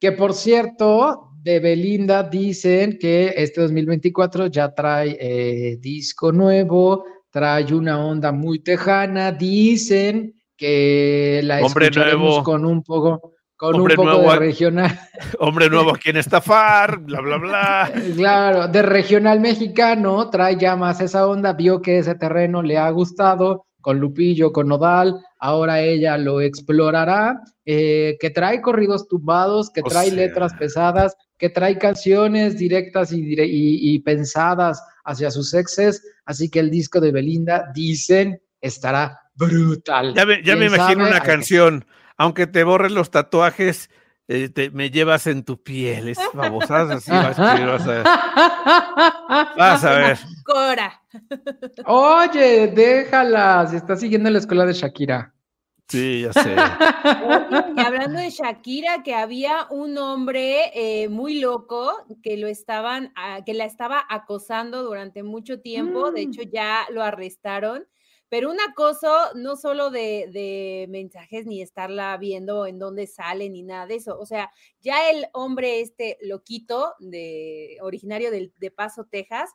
Que por cierto, de Belinda dicen que este 2024 ya trae eh, disco nuevo, trae una onda muy tejana, dicen que la Hombre escucharemos nuevo. con un poco, con Hombre un poco nuevo de regional, Hombre nuevo a quien estafar, bla, bla, bla. claro, de regional mexicano, trae ya más esa onda, vio que ese terreno le ha gustado con Lupillo, con Nodal, ahora ella lo explorará, eh, que trae corridos tumbados, que O trae sea. letras pesadas, que trae canciones directas y, dire- y- y pensadas hacia sus exes, así que el disco de Belinda, dicen, estará brutal. Ya me, ya me ¿Quién imagino una canción. Aunque te borren los tatuajes, eh, te- me llevas en tu piel. Es babosas así. vas vas a ver. Vas a ver. Cora. Oye, déjala, se está siguiendo la escuela de Shakira. Sí, ya sé. Oye, y hablando de Shakira, que había un hombre eh, muy loco que lo estaban, ah, que la estaba acosando durante mucho tiempo. De Mm. hecho, ya lo arrestaron. Pero un acoso no solo de, de mensajes ni estarla viendo en dónde sale ni nada de eso. O sea, ya el hombre este loquito de originario del- de Paso, Texas.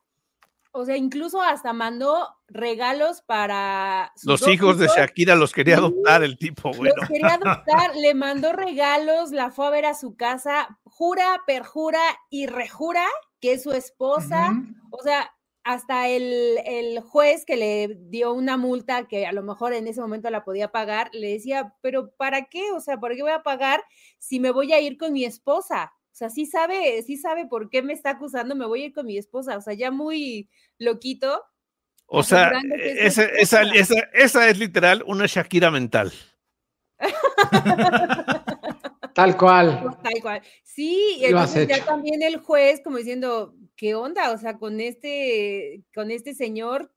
O sea, incluso hasta mandó regalos para Los hijos de Shakira los quería adoptar el tipo, bueno. los quería adoptar, le mandó regalos, la fue a ver a su casa, jura, perjura y rejura que es su esposa. O sea, hasta el, el juez que le dio una multa que a lo mejor en ese momento la podía pagar, le decía, pero ¿para qué? O sea, ¿por qué voy a pagar si me voy a ir con mi esposa? O sea, sí sabe, sí sabe por qué me está acusando, me voy a ir con mi esposa. O sea, ya muy loquito. O sea, su esa, esa, esa, esa es literal una Shakira mental. Tal cual. Tal cual. Sí, y entonces ya también el juez como diciendo, ¿qué onda? O sea, con este, con este señor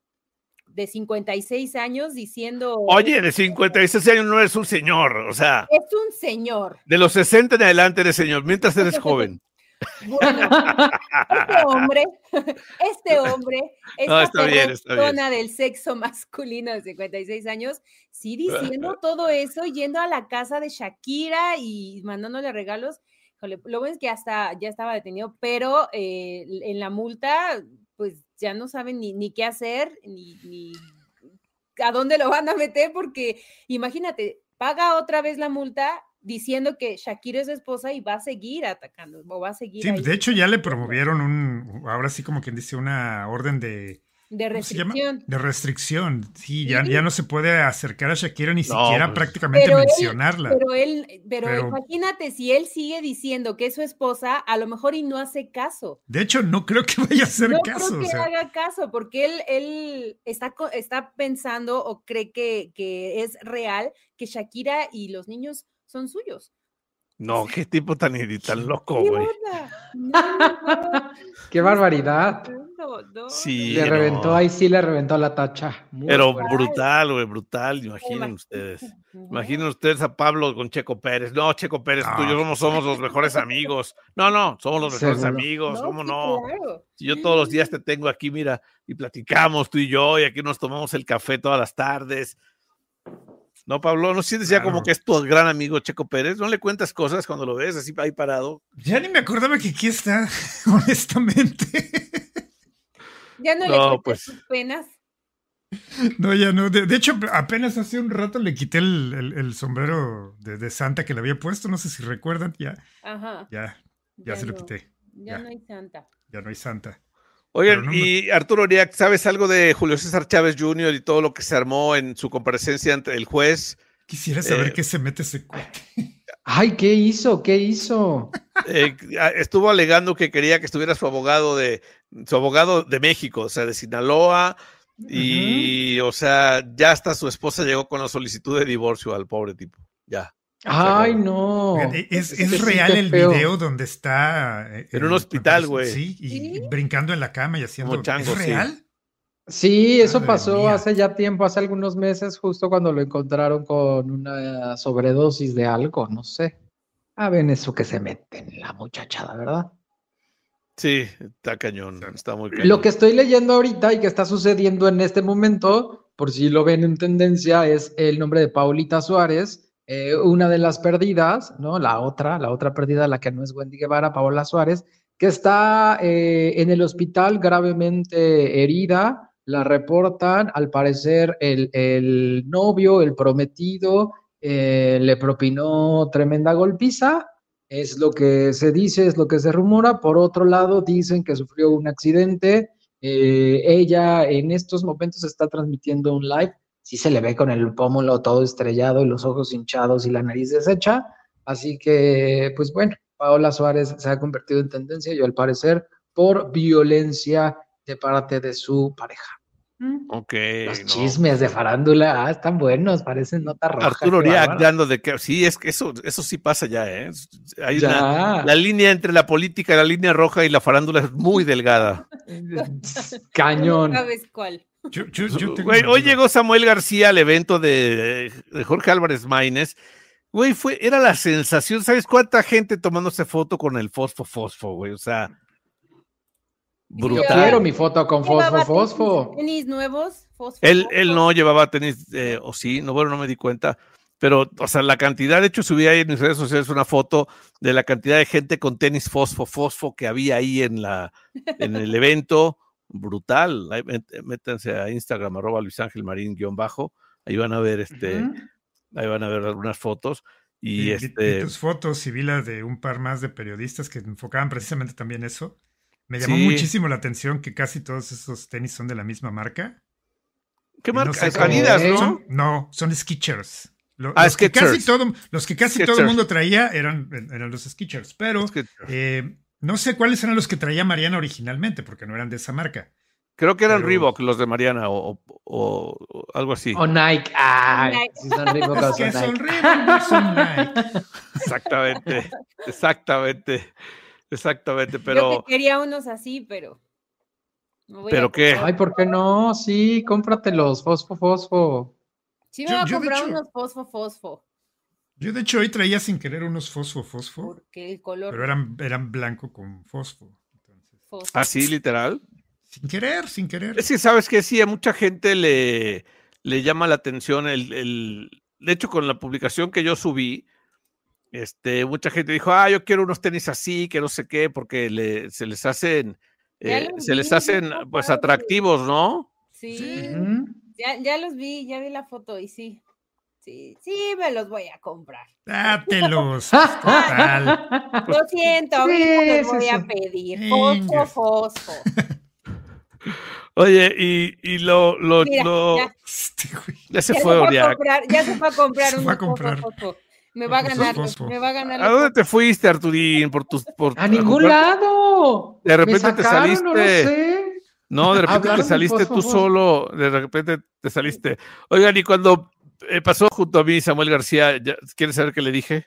de 56 años diciendo, Oye, de 56 años no eres un señor. O sea, es un señor. de los 60 en adelante eres señor, mientras eres joven. Bueno, este hombre, este hombre, esta No, está bien, está bien. persona del sexo masculino de 56 años, sí diciendo todo eso, yendo a la casa de Shakira y mandándole regalos. Lo bueno es que hasta ya estaba detenido, pero eh, en la multa, pues ya no saben ni, ni qué hacer, ni, ni a dónde lo van a meter, porque imagínate, paga otra vez la multa diciendo que Shakira es su esposa y va a seguir atacando, o va a seguir Sí, ahí de hecho ya le promovieron un, ahora sí como quien dice, una orden de, de restricción. De restricción. Sí, ya, Sí. ya no se puede acercar a Shakira ni No, siquiera pues. prácticamente Pero él- mencionarla. Pero él, pero, Pero- imagínate si él sigue diciendo que es su esposa, a lo mejor y no hace caso. De hecho, no creo que vaya a hacer no caso. creo o que sea, haga caso, porque él, él está, está pensando o cree que, que es real que Shakira y los niños son suyos. No, qué tipo tan, tan loco, ¿Qué güey. No, no, Qué barbaridad. Sí, Le no. reventó, ahí sí le reventó la tacha. Muy Pero brutal, güey, brutal. Imaginen ustedes. Imaginen ustedes a Pablo con Checo Pérez. No, Checo Pérez, tú y yo No. somos, somos los mejores amigos. No, no, somos los mejores Seguro. amigos. ¿Cómo sí, no? claro. Yo todos los días te tengo aquí, mira, y platicamos tú y yo, y aquí nos tomamos el café todas las tardes. No, Pablo, ¿no sientes ya como Claro. que es tu gran amigo Checo Pérez? ¿No le cuentas cosas cuando lo ves así ahí parado? Ya ni me acordaba que aquí está, honestamente. Ya no, No, le pues. tus penas. No, ya no. De, de hecho, apenas hace un rato le quité el, el- el sombrero de, de Santa que le había puesto. No sé si recuerdan. Ya, Ajá. ya, ya, se lo no, quité. Ya, ya. no hay santa. Ya no hay Santa. Oigan, me- y Arturo Uriac, ¿sabes algo de Julio César Chávez Jr. y todo lo que se armó en su comparecencia ante el juez? Quisiera saber Eh, qué se mete ese cuate. Ay, ¿qué hizo? ¿Qué hizo? Eh, a- estuvo alegando que quería que estuviera su abogado de su abogado de México, o sea, de Sinaloa, y o sea, ya hasta su esposa llegó con la solicitud de divorcio al pobre tipo. Ya. Ay, no. Es, es real el feo. video donde está. eh, En un eh, hospital, me güey. Sí, y ¿Sí? brincando en la cama y haciendo. Chango, ¿Es sí. real? Sí, eso pasó mía. hace ya tiempo, hace algunos meses, justo cuando lo encontraron con una sobredosis de algo, no sé. Ah, ven eso que se mete en la muchachada, ¿verdad? Sí, está cañón, está muy cañón. Lo que estoy leyendo ahorita y que está sucediendo en este momento, por si lo ven en tendencia, es el nombre de Paulita Suárez, eh, una de las perdidas, ¿no? La otra, la otra perdida, la que no es Wendy Guevara, Paola Suárez, que está eh, en el hospital gravemente herida, la reportan, al parecer el, el novio, el prometido, eh, le propinó tremenda golpiza, es lo que se dice, es lo que se rumora. Por otro lado, dicen que sufrió un accidente. Eh, ella en estos momentos está transmitiendo un live. Sí se le ve con el pómulo todo estrellado y los ojos hinchados y la nariz deshecha. Así que, pues bueno, Paola Suárez se ha convertido en tendencia y al parecer por violencia de parte de su pareja. Ok. Los no. chismes de farándula ah, están buenos, parecen nota roja. Arturo Uriac dando de que sí, es que eso, eso sí pasa ya, ¿eh? Hay Ya. una, la línea entre la política, la línea roja y la farándula es muy delgada. Cañón. No sabes cuál. Yo, yo- yo tengo Güey, hoy llegó Samuel García al evento de, de Jorge Álvarez Maínez. Güey, fue, era la sensación. ¿Sabes cuánta gente tomándose foto con el fosfo fosfo, güey? O sea, Yo brutal. quiero mi foto con fosfo, fosfo. Tenis, nuevos, fosfo. Él, fosfo. él no llevaba tenis, eh, o sí, no, bueno, no me di cuenta. Pero, o sea, la cantidad, de hecho, subí ahí en mis redes sociales una foto de la cantidad de gente con tenis fosfo, fosfo que había ahí en, la, en el evento. Brutal. Ahí mét- Métanse a Instagram, arroba Luis Ángel Marín guion bajo. Ahí van a ver este, Ujú. ahí van a ver algunas fotos. Y vi este, tus fotos y vi la de un par más de periodistas que enfocaban precisamente también eso. Me llamó Sí. muchísimo la atención que casi todos esos tenis son de la misma marca. ¿qué Y no marca? sé Adidas, ¿no? Son- no, son Skechers. Lo- Ah, los, que casi todo, los que casi todo el mundo traía eran, eran los Skechers, pero eh, no sé cuáles eran los que traía Mariana originalmente, porque no eran de esa marca. creo que eran pero- Reebok los de Mariana o, o- algo así. O Nike. Ay, Nike. si son Reebok o Es son que son Nike. Reebok, no son Nike. Exactamente, exactamente, exactamente. Yo Pero que quería unos así, pero. me voy a ¿Pero qué? Ay, ¿por qué no? Sí, cómpratelos, fosfo, fosfo. Sí, me Yo- voy a yo, comprar hecho- unos fosfo, fosfo. Yo de hecho hoy traía sin querer unos fosfo fosfo, Porque el color. pero eran, eran blanco con fosfo. Entonces, fosfo. así literal. sin querer, sin querer. Es que sabes que sí, a mucha gente le, le llama la atención el, el- De hecho, con la publicación que yo subí, este, mucha gente dijo, ah, yo quiero unos tenis así, que no sé qué, porque le- se les hacen, Ya eh, se les hacen pues atractivos, ¿no? Sí, ya, ya los vi, ya vi la foto y sí. Sí, sí, me los voy a comprar. Dátelos. Total. Lo siento, Sí, ahorita los sí, voy a pedir. Fosfo, fosfo. Oye, y, y lo, lo, Mira, lo- ya. Este ya se Ya fue se, fue a Oriac. comprar, ya se fue a comprar Se un fue a comprar. Me va a Fosfo, ganar, fosfo. me va a ganar. ¿A dónde te fuiste, Arturín? Por tus, por, A ningún lado. De repente Me te sacaron, No lo saliste. sé. No, de repente Hablaron te saliste tú solo, de repente te saliste. Oigan, y cuando eh, pasó junto a mí Samuel García, ¿quieres saber qué le dije?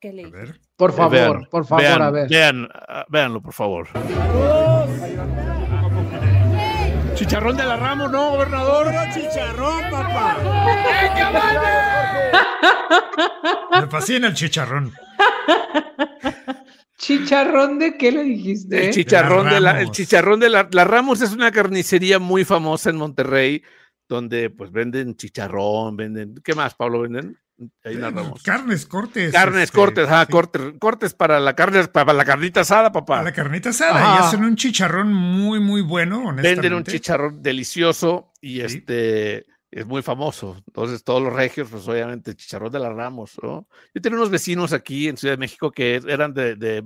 ¿Qué le hice? ver. Por favor, Vean, por favor, vean, a ver. Vean, ah, véanlo, por favor. Chicharrón de la Ramos, no, gobernador. chicharrón, papá. Me fascina el chicharrón. ¿Chicharrón de qué le dijiste? El chicharrón de, la, el chicharrón de la, la Ramos es una carnicería muy famosa en Monterrey, donde pues venden chicharrón, venden, ¿qué más, Pablo? Venden ahí Ramos. Carnes, cortes. Carnes, este, cortes, ah, sí, cortes, cortes para la carne, para la carnita asada, papá. Para la carnita asada. Y hacen un chicharrón muy, muy bueno, honestamente. Venden un chicharrón delicioso y Sí. este es muy famoso. Entonces, todos los regios, pues obviamente, chicharrón de la Ramos, ¿no? Yo tenía unos vecinos aquí en Ciudad de México que eran de, de,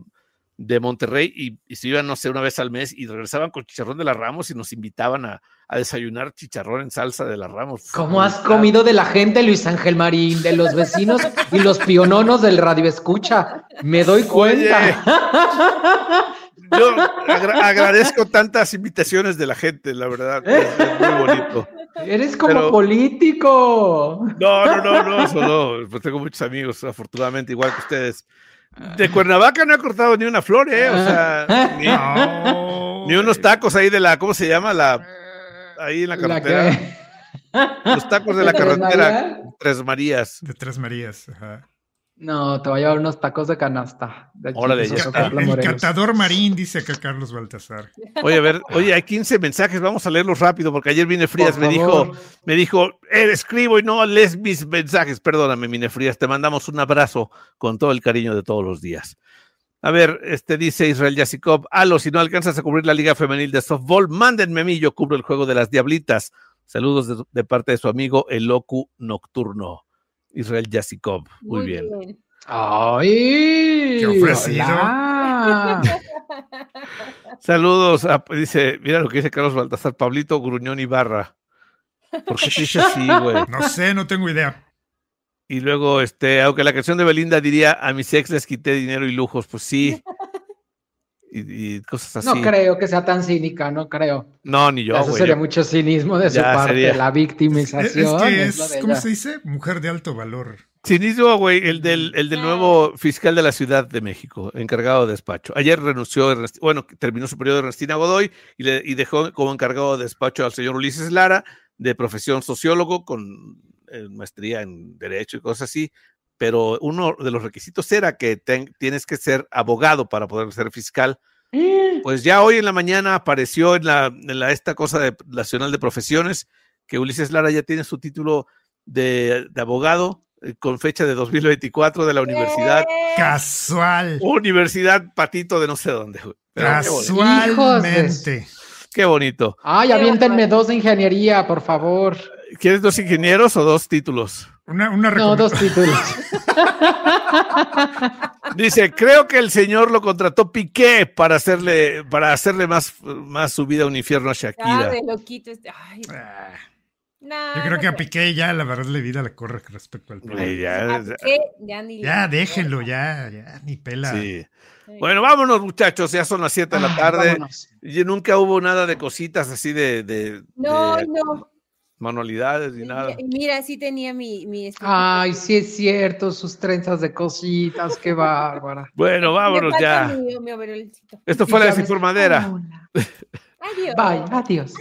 de Monterrey y, y se iban, no sé, una vez al mes y regresaban con chicharrón de la Ramos y nos invitaban a, a desayunar chicharrón en salsa de la Ramos. ¿Cómo has comido de la gente, Luis Ángel Marín, de los vecinos y los piononos del radio escucha? Me doy cuenta. Yo agra- agradezco tantas invitaciones de la gente, la verdad. Es, es muy bonito. Eres como Pero- político. No, no, no, no, eso no. Pues tengo muchos amigos, afortunadamente, igual que ustedes. De Cuernavaca no he cortado ni una flor, ¿eh? O sea, ni, No, ni unos tacos ahí de la, ¿cómo se llama? La, ahí en la carretera. Los tacos de la ¿De Tres carretera. Tres Marías. De Tres Marías. Ajá. No, te voy a llevar unos tacos de canasta. de Órale, El Morelos. catador marín, dice acá Carlos Baltasar. Oye, a ver, oye, hay 15 mensajes, vamos a leerlos rápido, porque ayer Vine Frías me dijo, me dijo, "Eh, escribo y no lees mis mensajes. Perdóname, Mine Frías, te mandamos un abrazo con todo el cariño de todos los días. A ver, este dice Israel Yasikov, Alo, si no alcanzas a cubrir la Liga Femenil de Softball, mándenme a mí, yo cubro el juego de las Diablitas. Saludos de, de parte de su amigo El Locu Nocturno. Israel Yasikov, muy, bien. ¡Ay! Qué ofrecido. hola. Saludos, a- dice, mira lo que dice Carlos Baltasar, Pablito Gruñón Ibarra. ¿Por qué se dice así, güey? No sé, no tengo idea. Y luego, este, aunque la canción de Belinda diría a mis ex les quité dinero y lujos, pues sí. Y, y cosas así. No creo que sea tan cínica, no creo. No, ni yo, Eso güey. sería yo- mucho cinismo de su parte, sería. la victimización. es que es ¿cómo ella. se dice? Mujer de alto valor. Cinismo, güey, el del, el del nuevo fiscal de la Ciudad de México, encargado de despacho. Ayer renunció, bueno, terminó su periodo de Ernestina Godoy y, le, y dejó como encargado de despacho al señor Ulises Lara, de profesión sociólogo, con eh, maestría en Derecho y cosas así. Pero uno de los requisitos era que ten- tienes que ser abogado para poder ser fiscal. Pues ya hoy en la mañana apareció en la, en la esta cosa de, nacional de profesiones que Ulises Lara ya tiene su título de, de abogado eh, con fecha de 2024 de la universidad, Casual. Universidad Patito de no sé dónde. Casualmente. Qué bonito. Ay, aviéntenme dos de ingeniería, por favor. ¿Quieres dos ingenieros o dos títulos? Una, una No, dos títulos. Dice, creo que el señor lo contrató Piqué para hacerle, para hacerle más, más su vida un infierno a Ah, Shakira. de loquito este. Ay, no, Yo creo que a Piqué ya la verdad le vida la corre respecto al Piqué. ya- A ya ni Ya, déjenlo, ya, ya, ni pela. sí. Bueno, vámonos, muchachos. Ya son las 7 de la Ay, tarde. Y nunca hubo nada de cositas así de, de- No, de no. Manualidades ni nada. Y Mira, sí tenía mi. mi Ay, sí es cierto, sus trenzas de cositas, qué bárbara. Bueno, vámonos ya. Mi, mi overolcito. Esto fue Y la desinformadera. Adiós. Bye, adiós.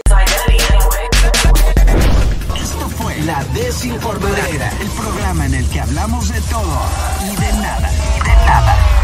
Esto fue La Desinformadera, el programa en el que hablamos de todo y de nada. Y de nada.